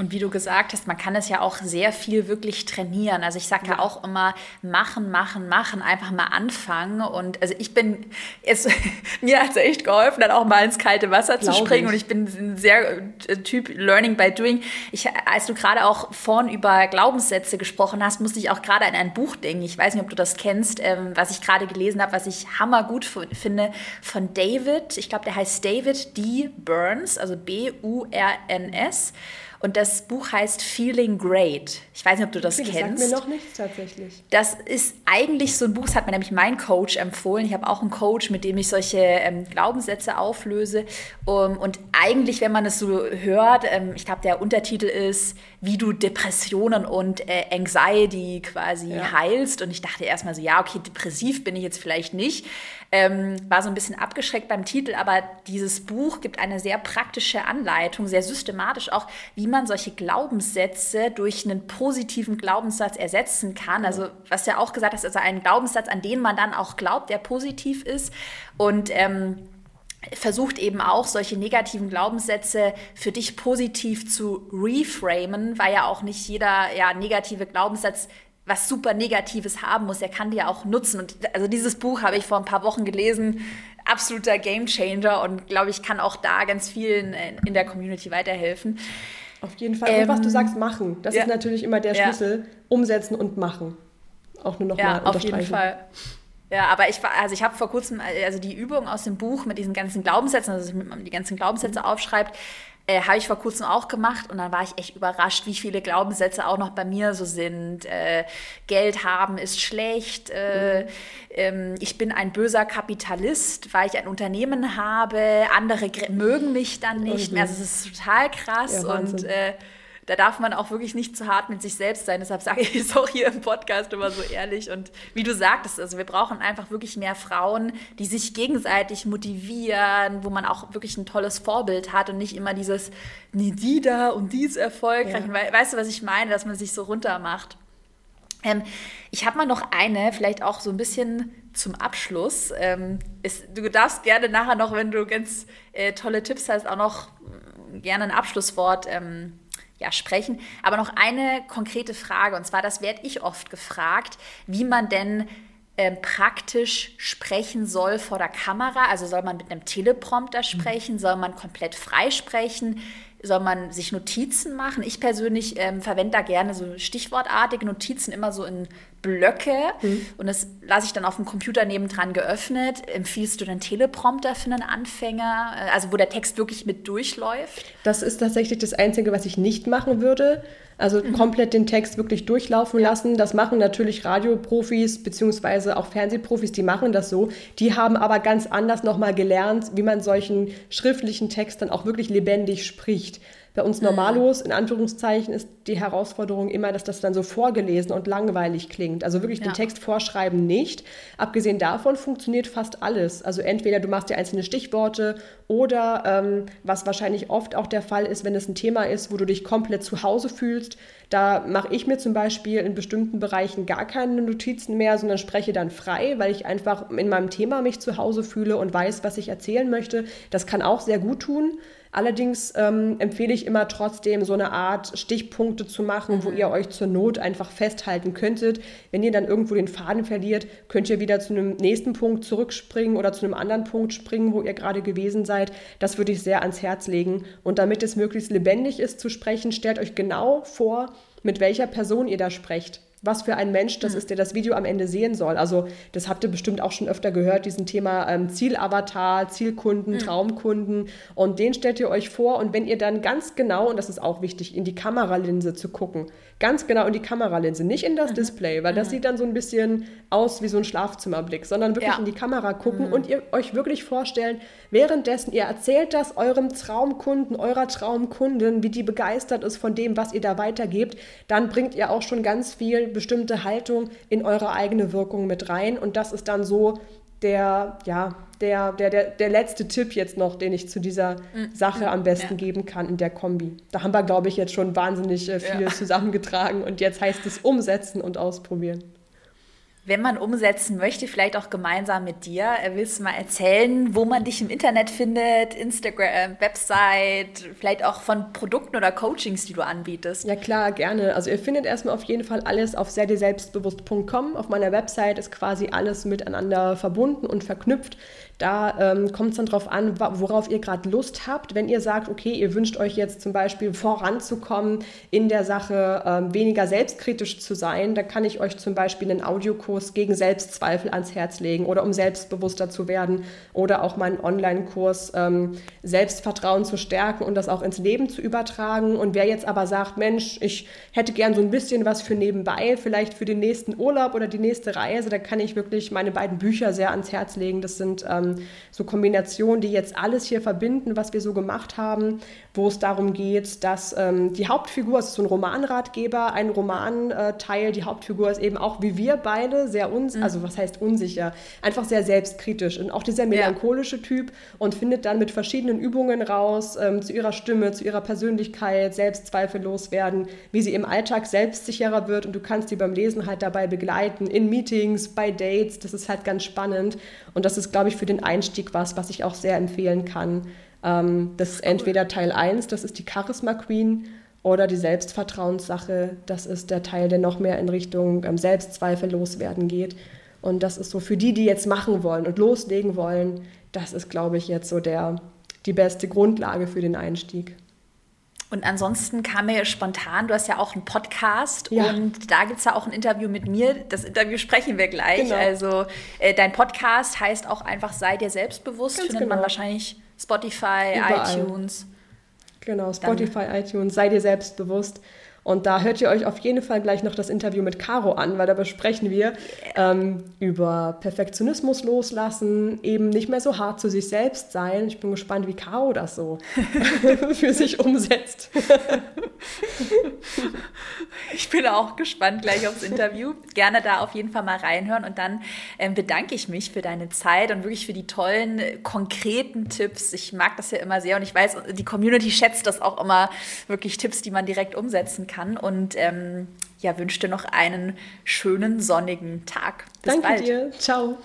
Und wie du gesagt hast, man kann es ja auch sehr viel wirklich trainieren. Also ich sage ja. ja. auch immer, machen, machen, machen, einfach mal anfangen. Und also ich bin, es, mir hat es echt geholfen, dann auch mal ins kalte Wasser Glaub zu springen. Ich. Und ich bin ein sehr äh, Typ Learning by Doing. Ich, als du gerade auch vorn über Glaubenssätze gesprochen hast, musste ich auch gerade an ein Buch denken. Ich weiß nicht, ob du das kennst, ähm, was ich gerade gelesen habe, was ich hammergut finde, von David. Ich glaube, der heißt David D. Burns, also B-U-R-N-S. Und das Buch heißt Feeling Great. Ich weiß nicht, ob du das okay, kennst. Das sagt mir noch nichts tatsächlich. Das ist eigentlich so ein Buch, das hat mir nämlich mein Coach empfohlen. Ich habe auch einen Coach, mit dem ich solche ähm, Glaubenssätze auflöse. Um, und eigentlich, wenn man es so hört, ähm, ich glaube, der Untertitel ist, wie du Depressionen und äh, Anxiety quasi ja. heilst. Und ich dachte erstmal so, ja, okay, depressiv bin ich jetzt vielleicht nicht. Ähm, war so ein bisschen abgeschreckt beim Titel, aber dieses Buch gibt eine sehr praktische Anleitung, sehr systematisch auch, wie man solche Glaubenssätze durch einen positiven Glaubenssatz ersetzen kann. Also was ja auch gesagt hast, also einen Glaubenssatz, an den man dann auch glaubt, der positiv ist und ähm, versucht eben auch solche negativen Glaubenssätze für dich positiv zu reframen, weil ja auch nicht jeder ja, negative Glaubenssatz was super Negatives haben muss, er kann die ja auch nutzen. Und also dieses Buch habe ich vor ein paar Wochen gelesen, absoluter Gamechanger und glaube ich kann auch da ganz vielen in der Community weiterhelfen. Auf jeden Fall. Ähm, und was du ähm, sagst, machen. Das ja. ist natürlich immer der Schlüssel. Ja. Umsetzen und machen. Auch nur nochmal Ja, auf jeden Fall. Ja, aber ich war, also ich habe vor kurzem, also die Übung aus dem Buch mit diesen ganzen Glaubenssätzen, also dass man die ganzen Glaubenssätze aufschreibt, äh, Habe ich vor kurzem auch gemacht und dann war ich echt überrascht, wie viele Glaubenssätze auch noch bei mir so sind. Äh, Geld haben ist schlecht. Äh, mhm. ähm, ich bin ein böser Kapitalist, weil ich ein Unternehmen habe. Andere mögen mich dann nicht mehr. Also es ist total krass ja, und äh, da darf man auch wirklich nicht zu hart mit sich selbst sein. Deshalb sage ich es auch hier im Podcast immer so ehrlich. Und wie du sagtest, also wir brauchen einfach wirklich mehr Frauen, die sich gegenseitig motivieren, wo man auch wirklich ein tolles Vorbild hat und nicht immer dieses, nee, die da und die ist erfolgreich. Ja. Weißt du, was ich meine, dass man sich so runter macht? Ähm, ich habe mal noch eine, vielleicht auch so ein bisschen zum Abschluss. Ähm, ist, du darfst gerne nachher noch, wenn du ganz äh, tolle Tipps hast, auch noch gerne ein Abschlusswort ähm, ja, sprechen. Aber noch eine konkrete Frage, und zwar, das werde ich oft gefragt, wie man denn ähm, praktisch sprechen soll vor der Kamera. Also soll man mit einem Teleprompter mhm. sprechen, soll man komplett frei sprechen, soll man sich Notizen machen. Ich persönlich ähm, verwende da gerne so stichwortartige Notizen immer so in Blöcke mhm. und das lasse ich dann auf dem Computer nebendran geöffnet. Empfiehlst du den Teleprompter für einen Anfänger, äh, also wo der Text wirklich mit durchläuft? Das ist tatsächlich das Einzige, was ich nicht machen würde. Also mhm. komplett den Text wirklich durchlaufen lassen. Das machen natürlich Radioprofis beziehungsweise auch Fernsehprofis, die machen das so. Die haben aber ganz anders nochmal gelernt, wie man solchen schriftlichen Text dann auch wirklich lebendig spricht. Bei uns Normalos, in Anführungszeichen, ist die Herausforderung immer, dass das dann so vorgelesen und langweilig klingt. Also wirklich ja. den Text vorschreiben nicht. Abgesehen davon funktioniert fast alles. Also entweder du machst dir einzelne Stichworte oder ähm, was wahrscheinlich oft auch der Fall ist, wenn es ein Thema ist, wo du dich komplett zu Hause fühlst, da mache ich mir zum Beispiel in bestimmten Bereichen gar keine Notizen mehr, sondern spreche dann frei, weil ich einfach in meinem Thema mich zu Hause fühle und weiß, was ich erzählen möchte. Das kann auch sehr gut tun. Allerdings ähm, empfehle ich immer trotzdem so eine Art Stichpunkte zu machen, mhm. wo ihr euch zur Not einfach festhalten könntet. Wenn ihr dann irgendwo den Faden verliert, könnt ihr wieder zu einem nächsten Punkt zurückspringen oder zu einem anderen Punkt springen, wo ihr gerade gewesen seid. Das würde ich sehr ans Herz legen. Und damit es möglichst lebendig ist zu sprechen, stellt euch genau vor, mit welcher Person ihr da sprecht was für ein Mensch das mhm. ist, der das Video am Ende sehen soll. Also das habt ihr bestimmt auch schon öfter gehört, diesen Thema ähm, Zielavatar, Zielkunden, mhm. Traumkunden. Und den stellt ihr euch vor und wenn ihr dann ganz genau, und das ist auch wichtig, in die Kameralinse zu gucken, ganz genau in die Kameralinse, nicht in das mhm. Display, weil das mhm. sieht dann so ein bisschen aus wie so ein Schlafzimmerblick, sondern wirklich ja. in die Kamera gucken mhm. und ihr euch wirklich vorstellen, währenddessen ihr erzählt das eurem Traumkunden, eurer Traumkundin, wie die begeistert ist von dem, was ihr da weitergebt, dann bringt ihr auch schon ganz viel bestimmte Haltung in eure eigene Wirkung mit rein und das ist dann so der, ja, der, der, der, der letzte Tipp jetzt noch, den ich zu dieser mhm. Sache am besten ja. geben kann in der Kombi. Da haben wir, glaube ich, jetzt schon wahnsinnig äh, viel ja. zusammengetragen und jetzt heißt es umsetzen und ausprobieren wenn man umsetzen möchte, vielleicht auch gemeinsam mit dir, willst du mal erzählen, wo man dich im Internet findet, Instagram, Website, vielleicht auch von Produkten oder Coachings, die du anbietest? Ja klar, gerne. Also ihr findet erstmal auf jeden Fall alles auf selbstbewusst.com. Auf meiner Website ist quasi alles miteinander verbunden und verknüpft. Da ähm, kommt es dann darauf an, worauf ihr gerade Lust habt. Wenn ihr sagt, okay, ihr wünscht euch jetzt zum Beispiel voranzukommen in der Sache, ähm, weniger selbstkritisch zu sein, dann kann ich euch zum Beispiel einen Audiokurs gegen Selbstzweifel ans Herz legen oder um selbstbewusster zu werden oder auch meinen Online-Kurs ähm, Selbstvertrauen zu stärken und das auch ins Leben zu übertragen. Und wer jetzt aber sagt, Mensch, ich hätte gern so ein bisschen was für nebenbei, vielleicht für den nächsten Urlaub oder die nächste Reise, da kann ich wirklich meine beiden Bücher sehr ans Herz legen. Das sind ähm, so Kombinationen, die jetzt alles hier verbinden, was wir so gemacht haben, wo es darum geht, dass ähm, die Hauptfigur, es ist so ein Romanratgeber, ein Romanteil, äh, die Hauptfigur ist eben auch wie wir beide sehr uns, mhm. also was heißt unsicher, einfach sehr selbstkritisch und auch dieser melancholische ja. Typ und findet dann mit verschiedenen Übungen raus ähm, zu ihrer Stimme, zu ihrer Persönlichkeit, Selbstzweifel loswerden, wie sie im Alltag selbstsicherer wird und du kannst sie beim Lesen halt dabei begleiten, in Meetings, bei Dates, das ist halt ganz spannend und das ist, glaube ich, für den Einstieg was, was ich auch sehr empfehlen kann. Ähm, das ist entweder Teil 1, das ist die Charisma Queen, oder die Selbstvertrauenssache, das ist der Teil, der noch mehr in Richtung ähm, Selbstzweifel loswerden geht. Und das ist so für die, die jetzt machen wollen und loslegen wollen, das ist, glaube ich, jetzt so der, die beste Grundlage für den Einstieg. Und ansonsten kam mir spontan, du hast ja auch einen Podcast ja. und da gibt es ja auch ein Interview mit mir. Das Interview sprechen wir gleich. Genau. Also äh, dein Podcast heißt auch einfach Sei dir selbstbewusst. Ganz Findet genau. man wahrscheinlich Spotify, Überall. iTunes. Genau, Spotify, Dann. iTunes, sei dir selbstbewusst. Und da hört ihr euch auf jeden Fall gleich noch das Interview mit Caro an, weil da besprechen wir ähm, über Perfektionismus loslassen, eben nicht mehr so hart zu sich selbst sein. Ich bin gespannt, wie Caro das so für sich umsetzt. ich bin auch gespannt gleich aufs Interview. Gerne da auf jeden Fall mal reinhören. Und dann ähm, bedanke ich mich für deine Zeit und wirklich für die tollen, konkreten Tipps. Ich mag das ja immer sehr und ich weiß, die Community schätzt das auch immer, wirklich Tipps, die man direkt umsetzen kann kann. Und ähm, ja, wünsche dir noch einen schönen sonnigen Tag. Bis Danke bald. dir. Ciao.